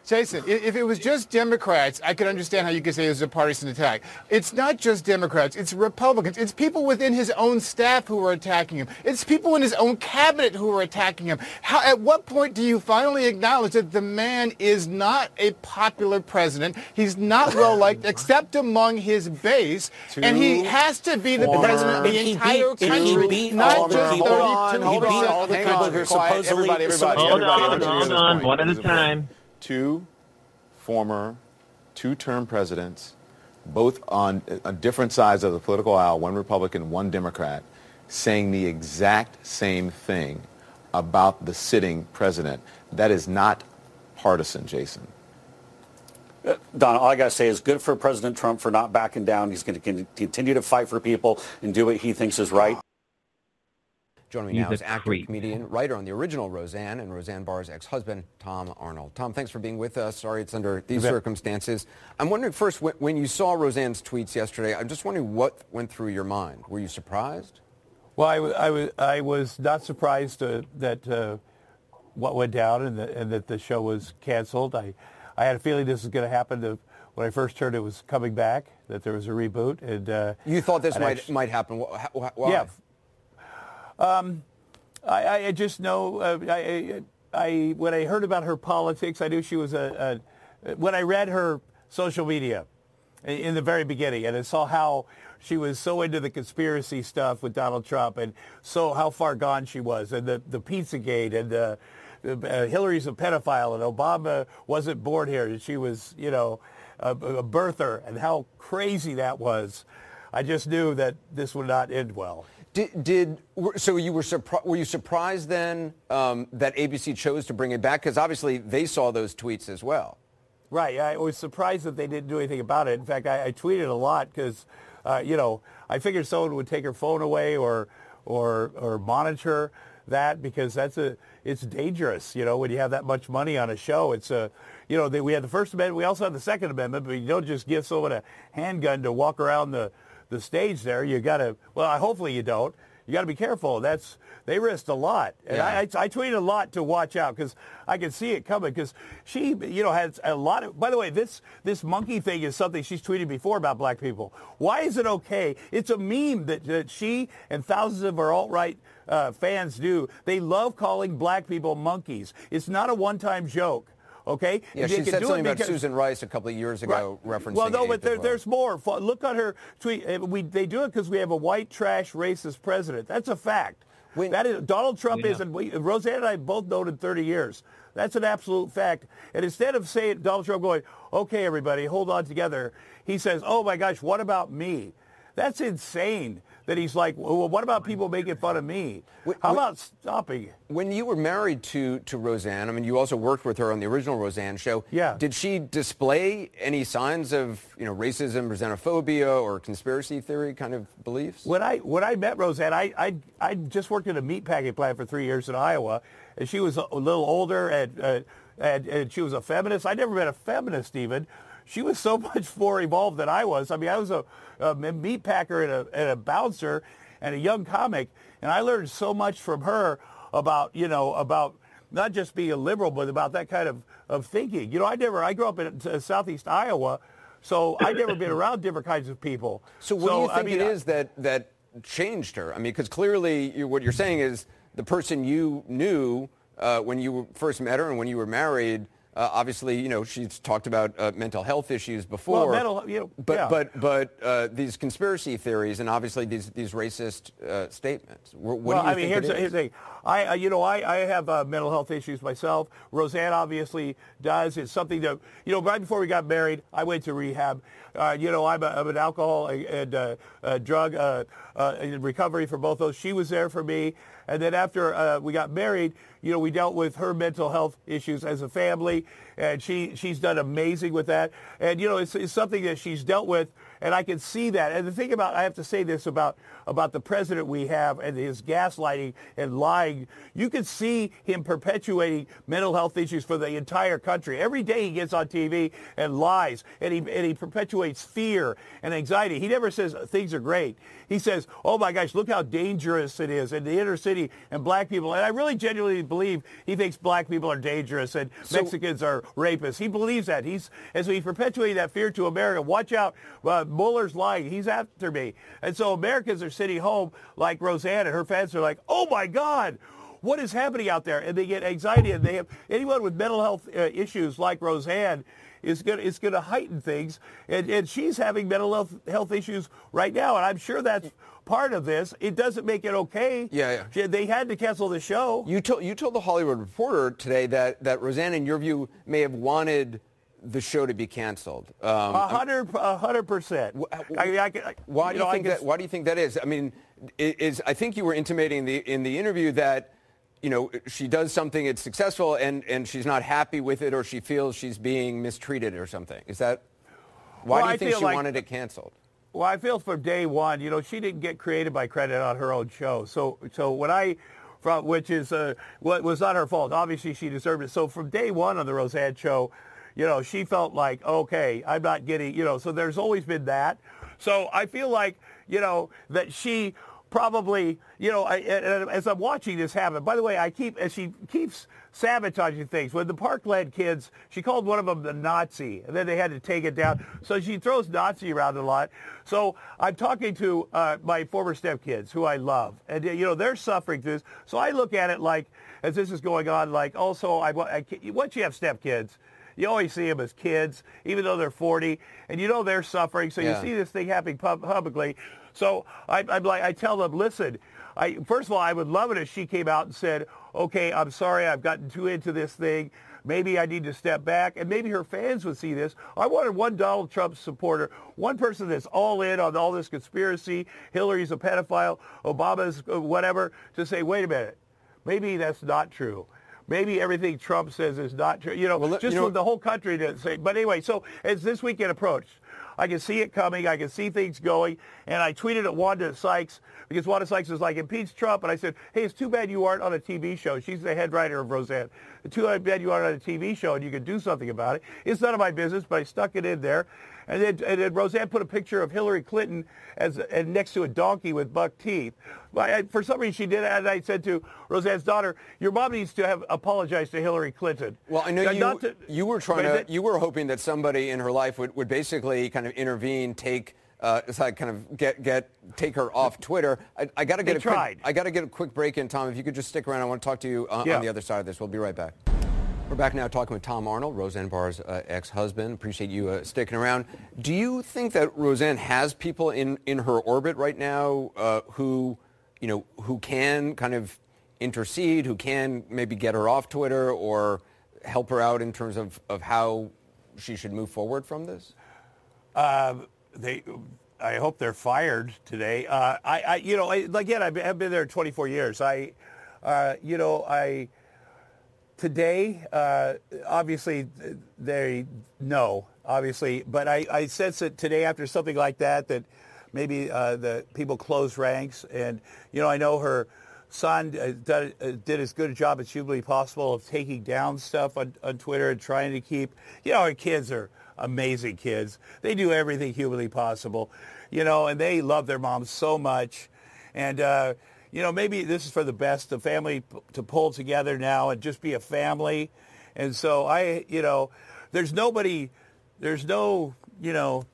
Jason, if it was just Democrats, I could understand how you could say it was a partisan attack. It's not just Democrats. It's Republicans. It's people within his own staff who are attacking him. It's people in his own cabinet who are attacking him. How, at what point do you finally acknowledge that the man is not a popular president? He's not well liked except among his base, and he has to be the former- president of the entire beat- and he country, beat not all the just people- 32 Hold on, hold on, all the hang people on, who are quiet, supposedly- everybody, everybody, Hold everybody, on, everybody, hold here's the on, point, one at a here's point. time. Two former two-term presidents, both on, different sides of the political aisle, one Republican, one Democrat, saying the exact same thing about the sitting president. That is not partisan, Jason. Uh, Don, all I got to say is good for President Trump for not backing down. He's going to continue to fight for people and do what he thinks is right. Joining me He's now is actor, creep. comedian, writer on the original Roseanne and Roseanne Barr's ex-husband, Tom Arnold. Tom, thanks for being with us. Sorry it's under these bet. circumstances. I'm wondering first, when, when you saw Roseanne's tweets yesterday, I'm just wondering what went through your mind. Were you surprised? Well, I, I, was, I was not surprised uh, that uh, what went down and, that and that the show was canceled. I, I had a feeling this was going to happen to, when I first heard it was coming back, that there was a reboot. And uh, You thought this and might actu- might happen. Wh- wh- Why? Yeah. Um, I, I just know uh, I, I, when I heard about her politics, I knew she was a, a. When I read her social media in the very beginning, and I saw how she was so into the conspiracy stuff with Donald Trump, and so how far gone she was, and the the PizzaGate, and uh, uh, Hillary's a pedophile, and Obama wasn't born here, she was, you know, a, a birther, and how crazy that was. I just knew that this would not end well. Did, did so you were surprised? Were you surprised then um, that ABC chose to bring it back? Because obviously they saw those tweets as well. Right. I was surprised that they didn't do anything about it. In fact, I, I tweeted a lot because, uh, you know, I figured someone would take her phone away or, or, or monitor that because that's a, it's dangerous. You know, when you have that much money on a show, it's a, you know, they, we had the First Amendment, we also had the Second Amendment, but you don't just give someone a handgun to walk around the, the stage there. You got to, well, hopefully you don't. You got to be careful. That's they risked a lot, and Yeah. I, I, I tweeted a lot to watch out because I could see it coming. Because she, you know, has a lot of. By the way, this this monkey thing is something she's tweeted before about black people. Why is it okay? It's a meme that, that she and thousands of her alt right uh, fans do. They love calling black people monkeys. It's not a one time joke. Okay. Yeah, They she can said do it something about because- Susan Rice a couple of years ago, referencing. well, no, but there, well. there's more. Look on her tweet. Uh, We they do it because we have a white trash racist president. That's a fact. that is Donald Trump We is, know. and we, Roseanne and I both known in 30 years. That's an absolute fact. And instead of saying Donald Trump going, "Okay, everybody, hold on together," he says, "Oh my gosh, what about me?" That's insane. That he's like, well, what about people making fun of me? How about stopping? When you were married to, to Roseanne, I mean, you also worked with her on the original Roseanne show. Yeah. Did she display any signs of, you know, racism or xenophobia or conspiracy theory kind of beliefs? When I when I met Roseanne, I I I just worked in a meat packing plant for three years in Iowa, and she was a, a little older and, uh, and and she was a feminist. I never met a feminist even. She was so much more evolved than I was. I mean, I was a, a meat packer and a, and a bouncer and a young comic, and I learned so much from her about you know about not just being a liberal, but about that kind of, of thinking. You know, I never I grew up in uh, southeast Iowa, so I never been around different kinds of people. So what do you I think mean, it I- is that, that changed her? I mean, because clearly you, what you're saying is the person you knew uh, when you first met her and when you were married, uh, obviously, you know, she's talked about uh, mental health issues before. Well, mental- you know, but yeah. but but uh, these conspiracy theories and obviously these these racist uh, statements. What well, do you think? I mean, here's here's the thing. I, you know, I, I have uh, mental health issues myself. Roseanne obviously does. It's something that, you know, right before we got married, I went to rehab. Uh, you know, I'm, a, I'm an alcohol and drug uh, uh, recovery for both of those. She was there for me. And then after uh, we got married, you know, we dealt with her mental health issues as a family, and she she's done amazing with that. And you know, it's, it's something that she's dealt with, and I can see that. And the thing about I have to say this about about the president we have and his gaslighting and lying, you can see him perpetuating mental health issues for the entire country. Every day he gets on TV and lies, and he and he perpetuates fear and anxiety. He never says things are great. He says, "Oh my gosh, look how dangerous it is in the inner city and black people." And I really genuinely believe he thinks black people are dangerous and Mexicans are rapists. He believes that. He's and so he's perpetuating that fear to America. Watch out, uh, Mueller's lying. He's after me. And so Americans are sitting home like Roseanne and her fans are like, "Oh my God." What is happening out there? And they get anxiety, and they have anyone with mental health uh, issues like Roseanne is going it's going to heighten things. And, and she's having mental health, health issues right now, and I'm sure that's part of this. It doesn't make it okay. Yeah, yeah. They had to cancel the show. You told you told the Hollywood Reporter today that that Roseanne, in your view, may have wanted the show to be canceled. Um, A hundred, a hundred percent. I mean, I, can- I- Why do you, know, think that? Why do you think that is? I mean, i- is I think you were intimating the in the interview that you know, she does something, it's successful, and, and she's not happy with it, or she feels she's being mistreated or something. Is that why Well, do you I think she like- wanted it canceled? Well, I feel from day one, you know, she didn't get created by credit on her own show. So, so when I, from which is uh, what was not her fault. Obviously, she deserved it. So from day one on the Roseanne show, you know, she felt like, okay, I'm not getting, you know. So there's always been that. So I feel like, you know, that she probably, you know, I, as I'm watching this happen. By the way, I keep as she keeps sabotaging things. When the Parkland kids, she called one of them the Nazi, and then they had to take it down. So she throws Nazi around a lot. So I'm talking to uh, my former stepkids, who I love, and you know they're suffering through this. So I look at it like, as this is going on, like also I, I once you have stepkids. You always see them as kids, even though they're 40, and you know they're suffering. So Yeah. you see this thing happening pub- publicly. So I, I'm like, I tell them, listen. I, first of all, I would love it if she came out and said, okay, I'm sorry, I've gotten too into this thing. Maybe I need to step back, and maybe her fans would see this. I wanted one Donald Trump supporter, one person that's all in on all this conspiracy. Hillary's a pedophile, Obama's uh, whatever, to say, wait a minute, maybe that's not true. Maybe everything Trump says is not true. You know, Well, let- just you know- the whole country didn't say. But anyway, so as this weekend approached, I can see it coming. I can see things going. And I tweeted at Wanda Sykes because Wanda Sykes was like, impeach Trump. And I said, hey, it's too bad you aren't on a TV show. She's the head writer of Roseanne. It's too bad you aren't on a TV show and you could do something about it. It's none of my business, but I stuck it in there. And then, and then Roseanne put a picture of Hillary Clinton as and next to a donkey with buck teeth. But I, for some reason, she did that. And I said to Roseanne's daughter, your mom needs to have apologized to Hillary Clinton. Well, I know Now, you, to- you were trying to, that- you were hoping that somebody in her life would, would basically kind of intervene, take, uh, it's like kind of get, get, take her off Twitter. I, I got to They get a tried. quick, I got to get a quick break in, Tom. If you could just stick around, I want to talk to you uh, Yeah. on the other side of this. We'll be right back. We're back now talking with Tom Arnold, Roseanne Barr's uh, ex-husband. Appreciate you uh, sticking around. Do you think that Roseanne has people in, in her orbit right now uh, who, you know, who can kind of intercede, who can maybe get her off Twitter or help her out in terms of, of how she should move forward from this? They, I hope they're fired today. Uh, I, I, you know, I, again, I've been, I've been there 24 years. I, uh, you know, I, today, uh, obviously, they know, obviously, but I, I sense that today after something like that, that maybe uh, the people close ranks. And, you know, I know her son uh, did, uh, did as good a job as humanly possible of taking down stuff on, on Twitter and trying to keep, you know, our kids are amazing kids. They do everything humanly possible, you know, and they love their moms so much. And, uh, you know, maybe this is for the best, the family p- to pull together now and just be a family. And so I, you know, there's nobody, there's no, you know,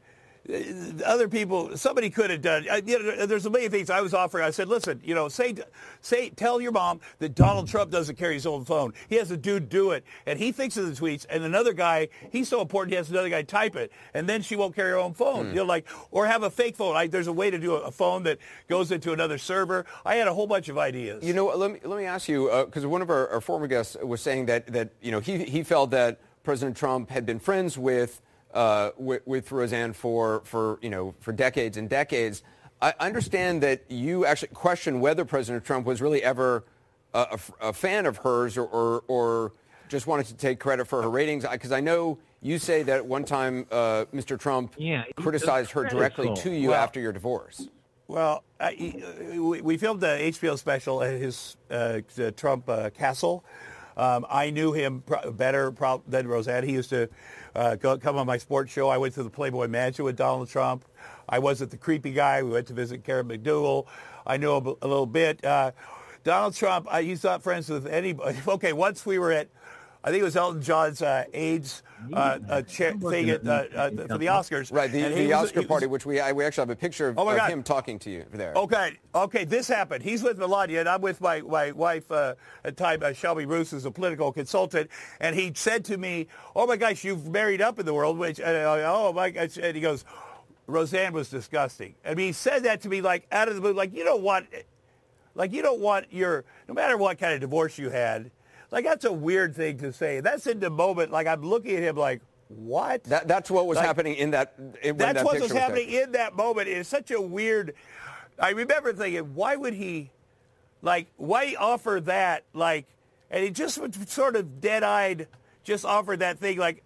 Uh, other people, somebody could have done. I, you know, there's a million things I was offering. I said, listen, you know, say, say, tell your mom that Donald Trump doesn't carry his own phone. He has a dude do it, and he thinks of the tweets, and another guy, he's so important, he has another guy type it, and then she won't carry her own phone. Hmm. You know, like, or have a fake phone. I, there's a way to do a, a phone that goes into another server. I had a whole bunch of ideas. You know, let me let me ask you uh, because one of our, our former guests was saying that that you know he he felt that President Trump had been friends with uh, with, with Roseanne for for you know for decades and decades. I understand that you actually question whether President Trump was really ever a fan of hers or, or or just wanted to take credit for her ratings because I know you say that at one time uh, Mr. Trump Yeah, criticized her directly to you Well- after your divorce. Well, I, we, we filmed the HBO special at his uh, Trump uh, castle. Um, I knew him pro- better pro- than Roseanne. He used to uh, go, come on my sports show. I went to the Playboy Mansion with Donald Trump. I wasn't the creepy guy. We went to visit Karen McDougal. I knew him a, little bit. Uh, Donald Trump, I, he's not friends with anybody. Okay, once we were at, I think it was Elton John's uh, AIDS uh, uh, cha- thing at, uh, uh, for the Oscars. Right, the, And the was- Oscar was- party, which we I, we actually have a picture of, Oh of him talking to you there. Okay, okay, this happened. He's with Melania, and I'm with my, my wife uh, at the time, uh, Shelby Roos, who's a political consultant, and he said to me, oh my gosh, you've married up in the world, which, and oh my gosh, and he goes, Roseanne was disgusting. I mean, he said that to me like out of the blue, like you don't want, like you don't want your, no matter what kind of divorce you had, like that's a weird thing to say. That's in the moment, like I'm looking at him like, what? That, that's what was Like- happening in that. In, That's that what was was happening taken. in that moment. It's such a weird. I remember thinking, why would he? Like, why offer that? Like, and he just was sort of dead-eyed, just offered that thing. Like,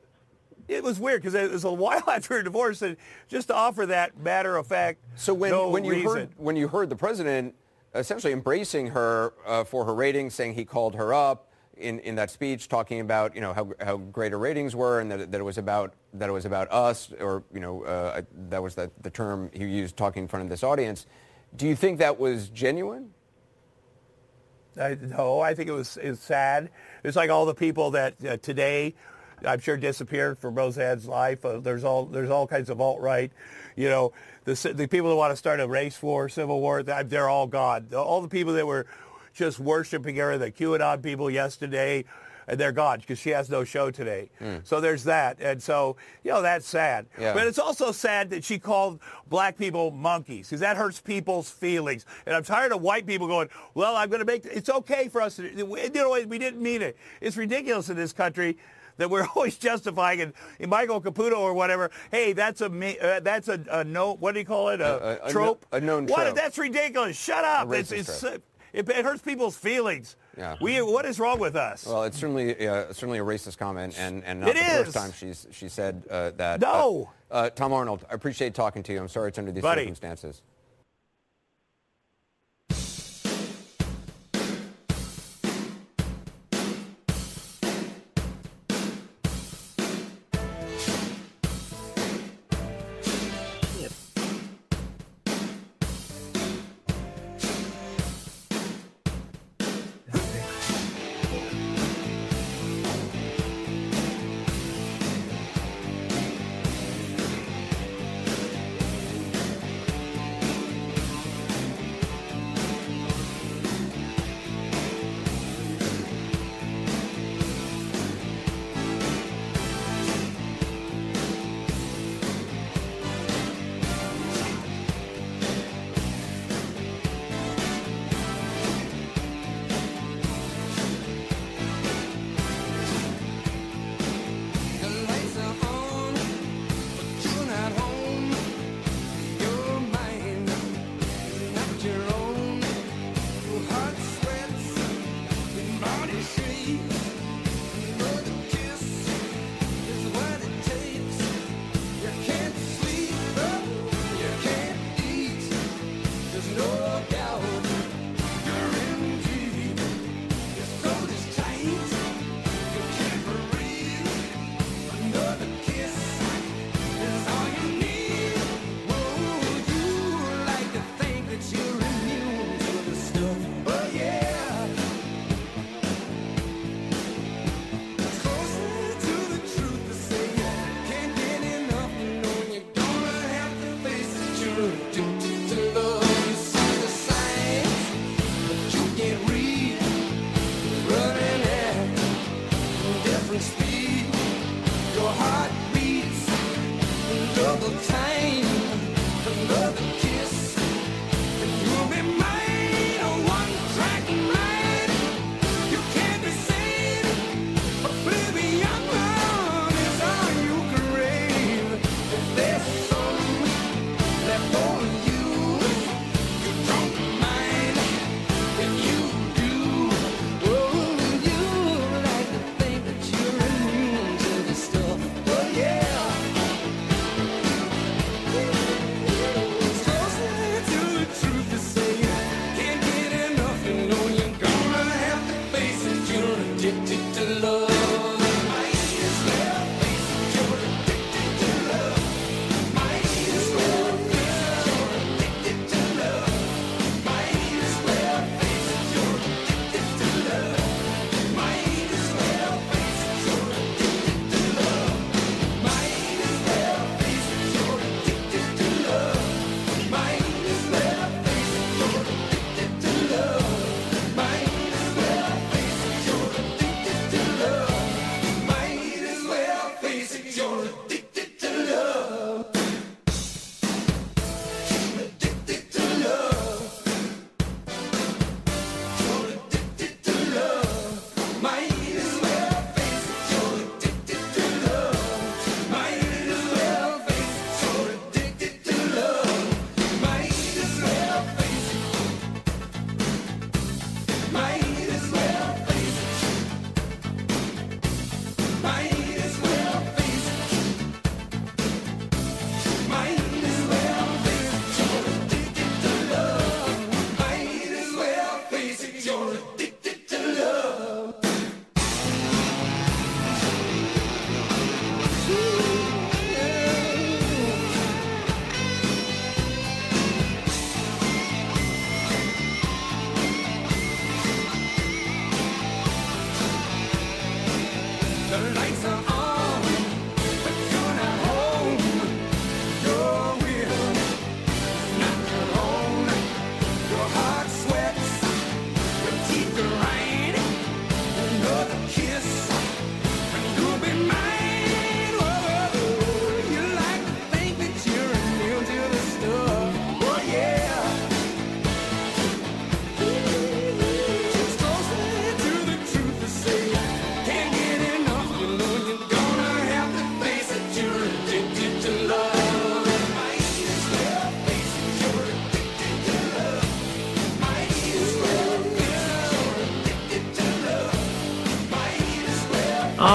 it was weird because it was a while after her divorce, and just to offer that matter of fact. So when, no when you reason. heard when you heard the president essentially embracing her uh, for her ratings, saying he called her up in, in that speech, talking about you know how, how great her ratings were, and that, that it was about that it was about us, or you know uh, that was the, the term he used talking in front of this audience. Do you think that was genuine? I, no, I think it was it's sad. It's like all the people that uh, today, I'm sure disappeared from Roseanne's life. Uh, there's all there's all kinds of alt right, you know, the the people that want to start a race war, civil war. They're all gone. All the people that were just worshiping her, the QAnon people yesterday, and they're gone because she has no show today. So there's that, and so you know that's sad. Yeah. But it's also sad that she called black people monkeys because that hurts people's feelings. And I'm tired of white people going, "Well, I'm going to make it's okay for us to." You know, we didn't mean it. It's ridiculous in this country. That we're always justifying, and, and Michael Caputo or whatever. Hey, that's a uh, that's a, a no. What do you call it? A, A- a- trope. a known what? trope. That's ridiculous. Shut up. It's, trope. It, it hurts people's feelings. Yeah. We, what is wrong with us? Well, it's certainly uh, certainly a racist comment, and, and not It the is. first time she's she said uh, that. No. Uh, uh, Tom Arnold, I appreciate talking to you. I'm sorry it's under these Buddy. circumstances.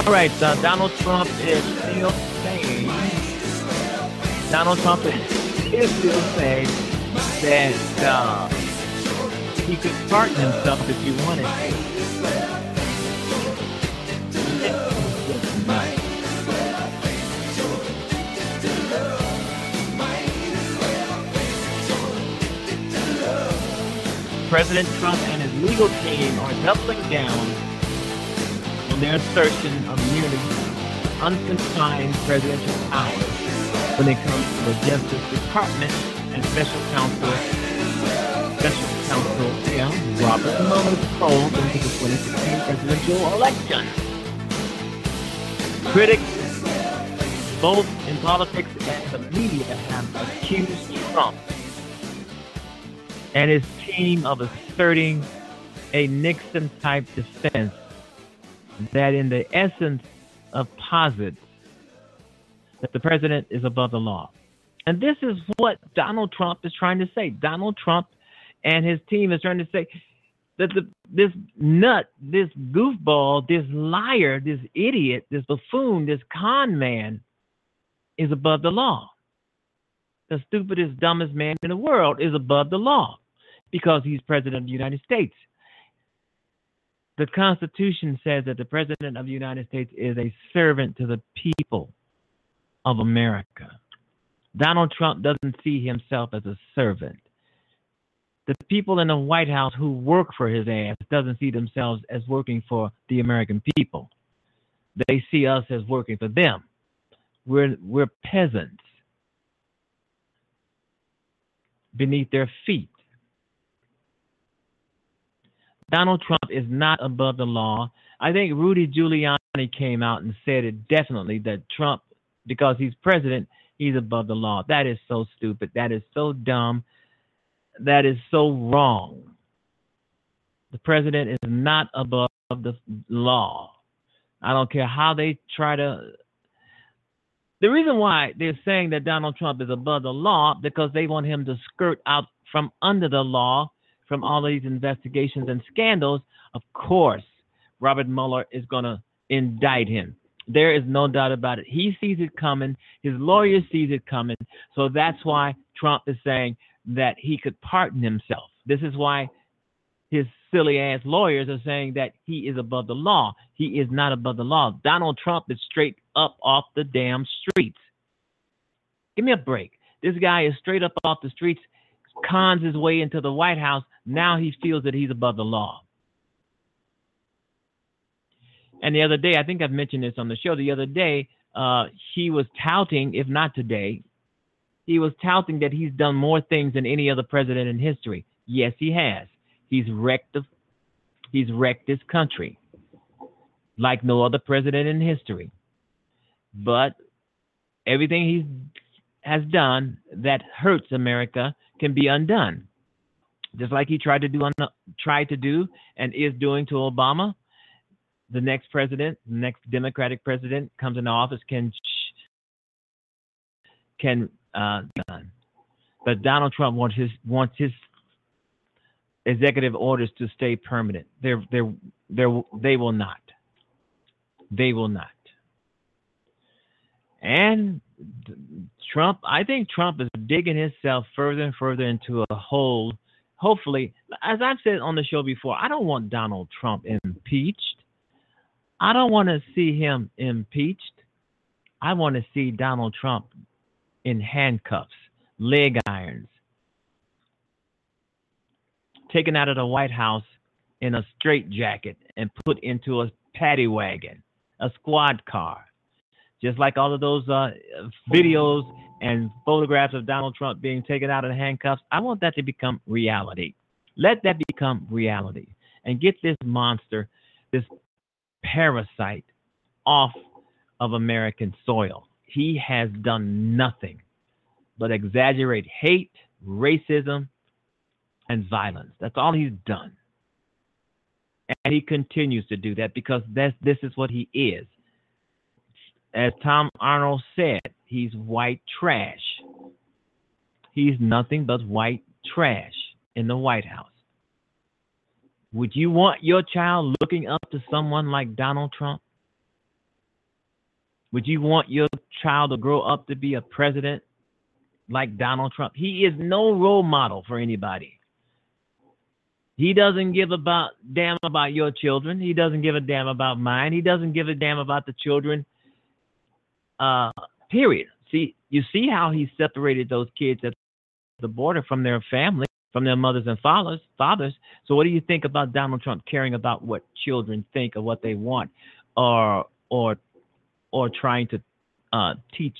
All right, uh, Donald Trump is still saying. Donald Trump is, is still saying that uh, he could pardon himself if he wanted. President Trump and his legal team are doubling down their assertion of immunity, unconfined presidential powers when it comes to the Justice Department and Special Counsel, Special Counsel, yeah, Robert Mueller's probe into the 2016 presidential election. Critics, both in politics and the media, have accused Trump and his team of asserting a Nixon type defense that, in the essence of posits, that the president is above the law. And this is what Donald Trump is trying to say. Donald Trump and his team is trying to say that the, this nut, this goofball, this liar, this idiot, this buffoon, this con man is above the law. The stupidest, dumbest man in the world is above the law because he's president of the United States. The Constitution says that the president of the United States is a servant to the people of America. Donald Trump doesn't see himself as a servant. The people in the White House who work for his ass doesn't see themselves as working for the American people. They see us as working for them. We're we're peasants beneath their feet. Donald Trump is not above the law. I think Rudy Giuliani came out and said it definitely that Trump, because he's president, he's above the law. That is so stupid. That is so dumb. That is so wrong. The president is not above the law. I don't care how they try to. The reason why they're saying that Donald Trump is above the law because they want him to skirt out from under the law from all these investigations and scandals, of course, Robert Mueller is going to indict him. There is no doubt about it. He sees it coming. His lawyer sees it coming. So that's why Trump is saying that he could pardon himself. This is why his silly ass lawyers are saying that he is above the law. He is not above the law. Donald Trump is straight up off the damn streets. Give me a break. This guy is straight up off the streets, cons his way into the White House. Now he feels that he's above the law. And the other day, I think I've mentioned this on the show. The other day, uh, he was touting, if not today, he was touting that he's done more things than any other president in history. Yes, he has. He's wrecked the, he's wrecked this country like no other president in history. But everything he has done that hurts America can be undone. Just like he tried to do on tried to do and is doing to Obama. The next president, the next Democratic president comes into office can can uh, done. But Donald Trump wants his wants his executive orders to stay permanent. They're they're they're they will not. They will not. And Trump, I think Trump is digging himself further and further into a hole. Hopefully, as I've said on the show before, I don't want Donald Trump impeached. I don't want to see him impeached. I want to see Donald Trump in handcuffs, leg irons, taken out of the White House in a straitjacket and put into a paddy wagon, a squad car. Just like all of those uh, videos and photographs of Donald Trump being taken out in handcuffs, I want that to become reality. Let that become reality and get this monster, this parasite off of American soil. He has done nothing but exaggerate hate, racism, and violence. That's all he's done. And he continues to do that because this is what he is. As Tom Arnold said, he's white trash. He's nothing but white trash in the White House. Would you want your child looking up to someone like Donald Trump? Would you want your child to grow up to be a president like Donald Trump? He is no role model for anybody. He doesn't give about damn about your children. He doesn't give a damn about mine. He doesn't give a damn about the children. Uh, period. See, you see how he separated those kids at the border from their family, from their mothers and fathers. Fathers. So, what do you think about Donald Trump caring about what children think or what they want, or or or trying to uh, teach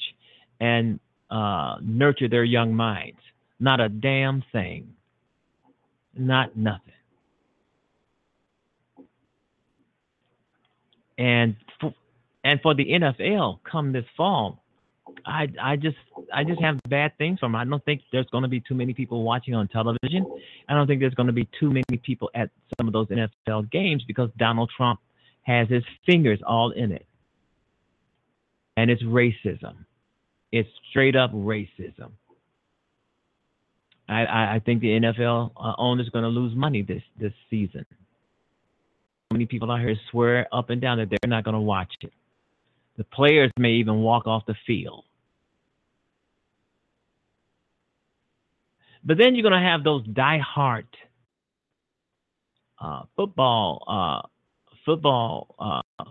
and uh, nurture their young minds? Not a damn thing. Not nothing. And and for the NFL come this fall, I I just I just have bad things for from. I don't think there's going to be too many people watching on television. I don't think there's going to be too many people at some of those NFL games because Donald Trump has his fingers all in it, and it's racism. It's straight up racism. I, I, I think the NFL uh, owner is going to lose money this this season. Many people out here swear up and down that they're not going to watch it. The players may even walk off the field. But then you're going to have those die-hard uh, football uh, football uh,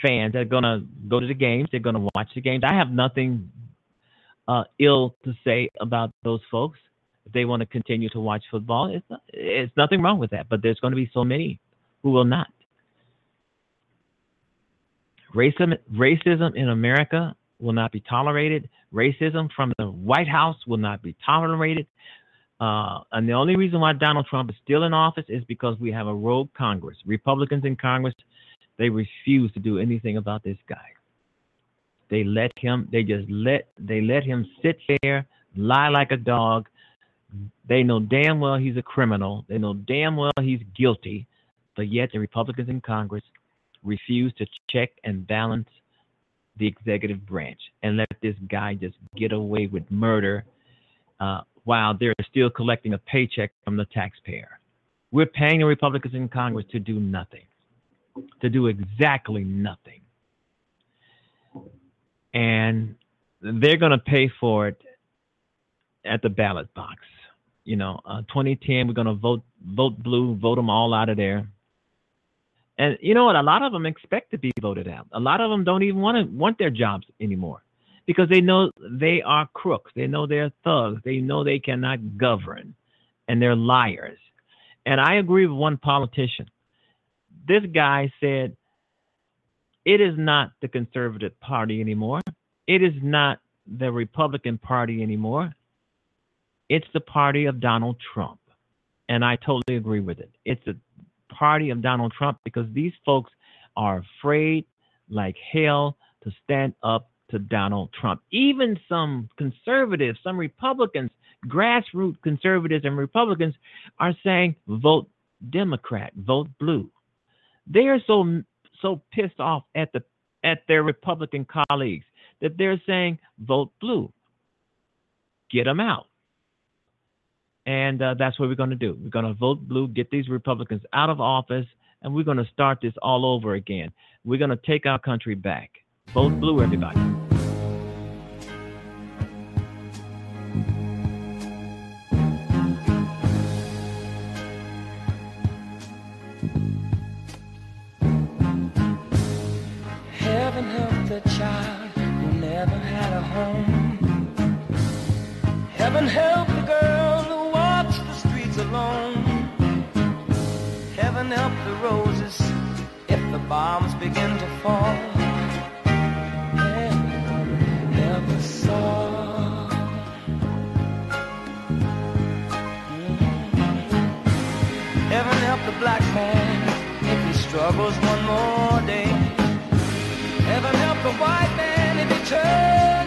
fans that are going to go to the games. They're going to watch the games. I have nothing uh, ill to say about those folks. If they want to continue to watch football, it's, not, it's nothing wrong with that. But there's going to be so many who will not. Racism, racism in America will not be tolerated. Racism from the White House will not be tolerated. Uh, and the only reason why Donald Trump is still in office is because we have a rogue Congress. Republicans in Congress, they refuse to do anything about this guy. They let him. They just let. They let him sit there, lie like a dog. They know damn well he's a criminal. They know damn well he's guilty, but yet the Republicans in Congress refuse to check and balance the executive branch and let this guy just get away with murder uh, while they're still collecting a paycheck from the taxpayer. We're paying the Republicans in Congress to do nothing, to do exactly nothing. And they're going to pay for it at the ballot box. You know, uh, 2010, we're going to vote vote blue, vote them all out of there. And you know what? A lot of them expect to be voted out. A lot of them don't even want to want their jobs anymore because they know they are crooks. They know they're thugs. They know they cannot govern, and they're liars. And I agree with one politician. This guy said, "It is not the conservative party anymore. It is not the Republican Party anymore. It's the party of Donald Trump." And I totally agree with it. It's a party of Donald Trump because these folks are afraid like hell to stand up to Donald Trump. Even some conservatives, some Republicans, grassroots conservatives and Republicans are saying vote Democrat, vote blue. They are so so pissed off at the at their Republican colleagues that they're saying vote blue. Get them out. And uh, that's what we're going to do. We're going to vote blue, get these Republicans out of office, and we're going to start this all over again. We're going to take our country back. Vote blue, everybody. open up the roses if the bombs begin to fall. Yeah, never saw. Heaven help the black man if he struggles one more day. Heaven help the white man if he turns.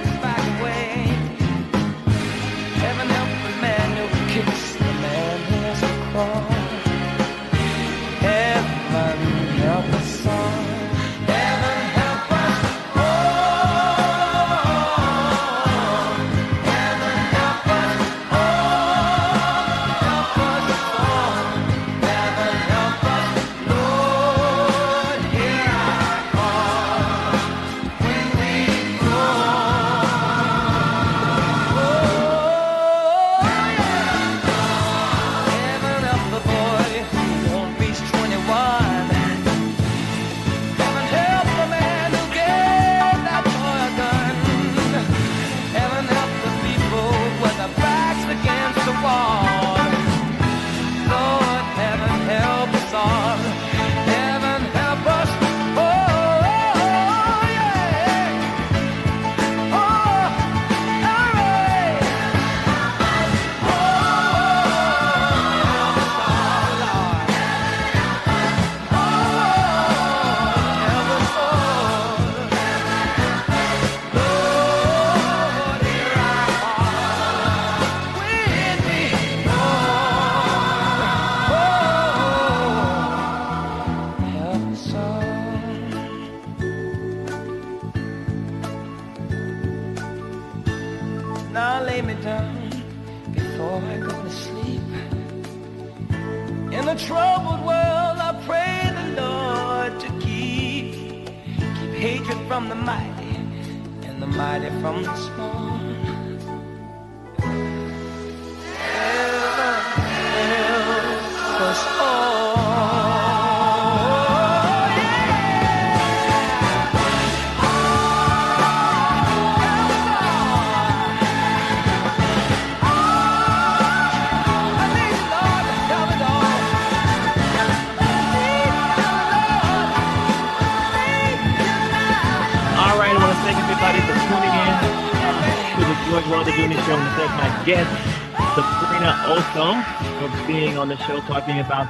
being on the show talking about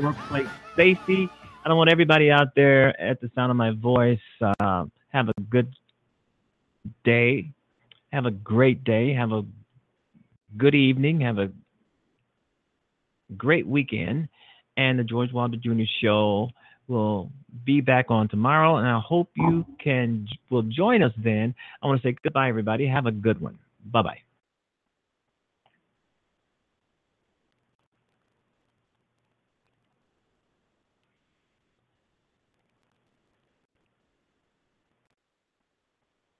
workplace safety. I don't want everybody out there at the sound of my voice. Uh, have a good day. Have a great day. Have a good evening. Have a great weekend. And the George Wilder Jr. Show will be back on tomorrow. And I hope you can will join us then. I want to say goodbye, everybody. Have a good one. Bye bye.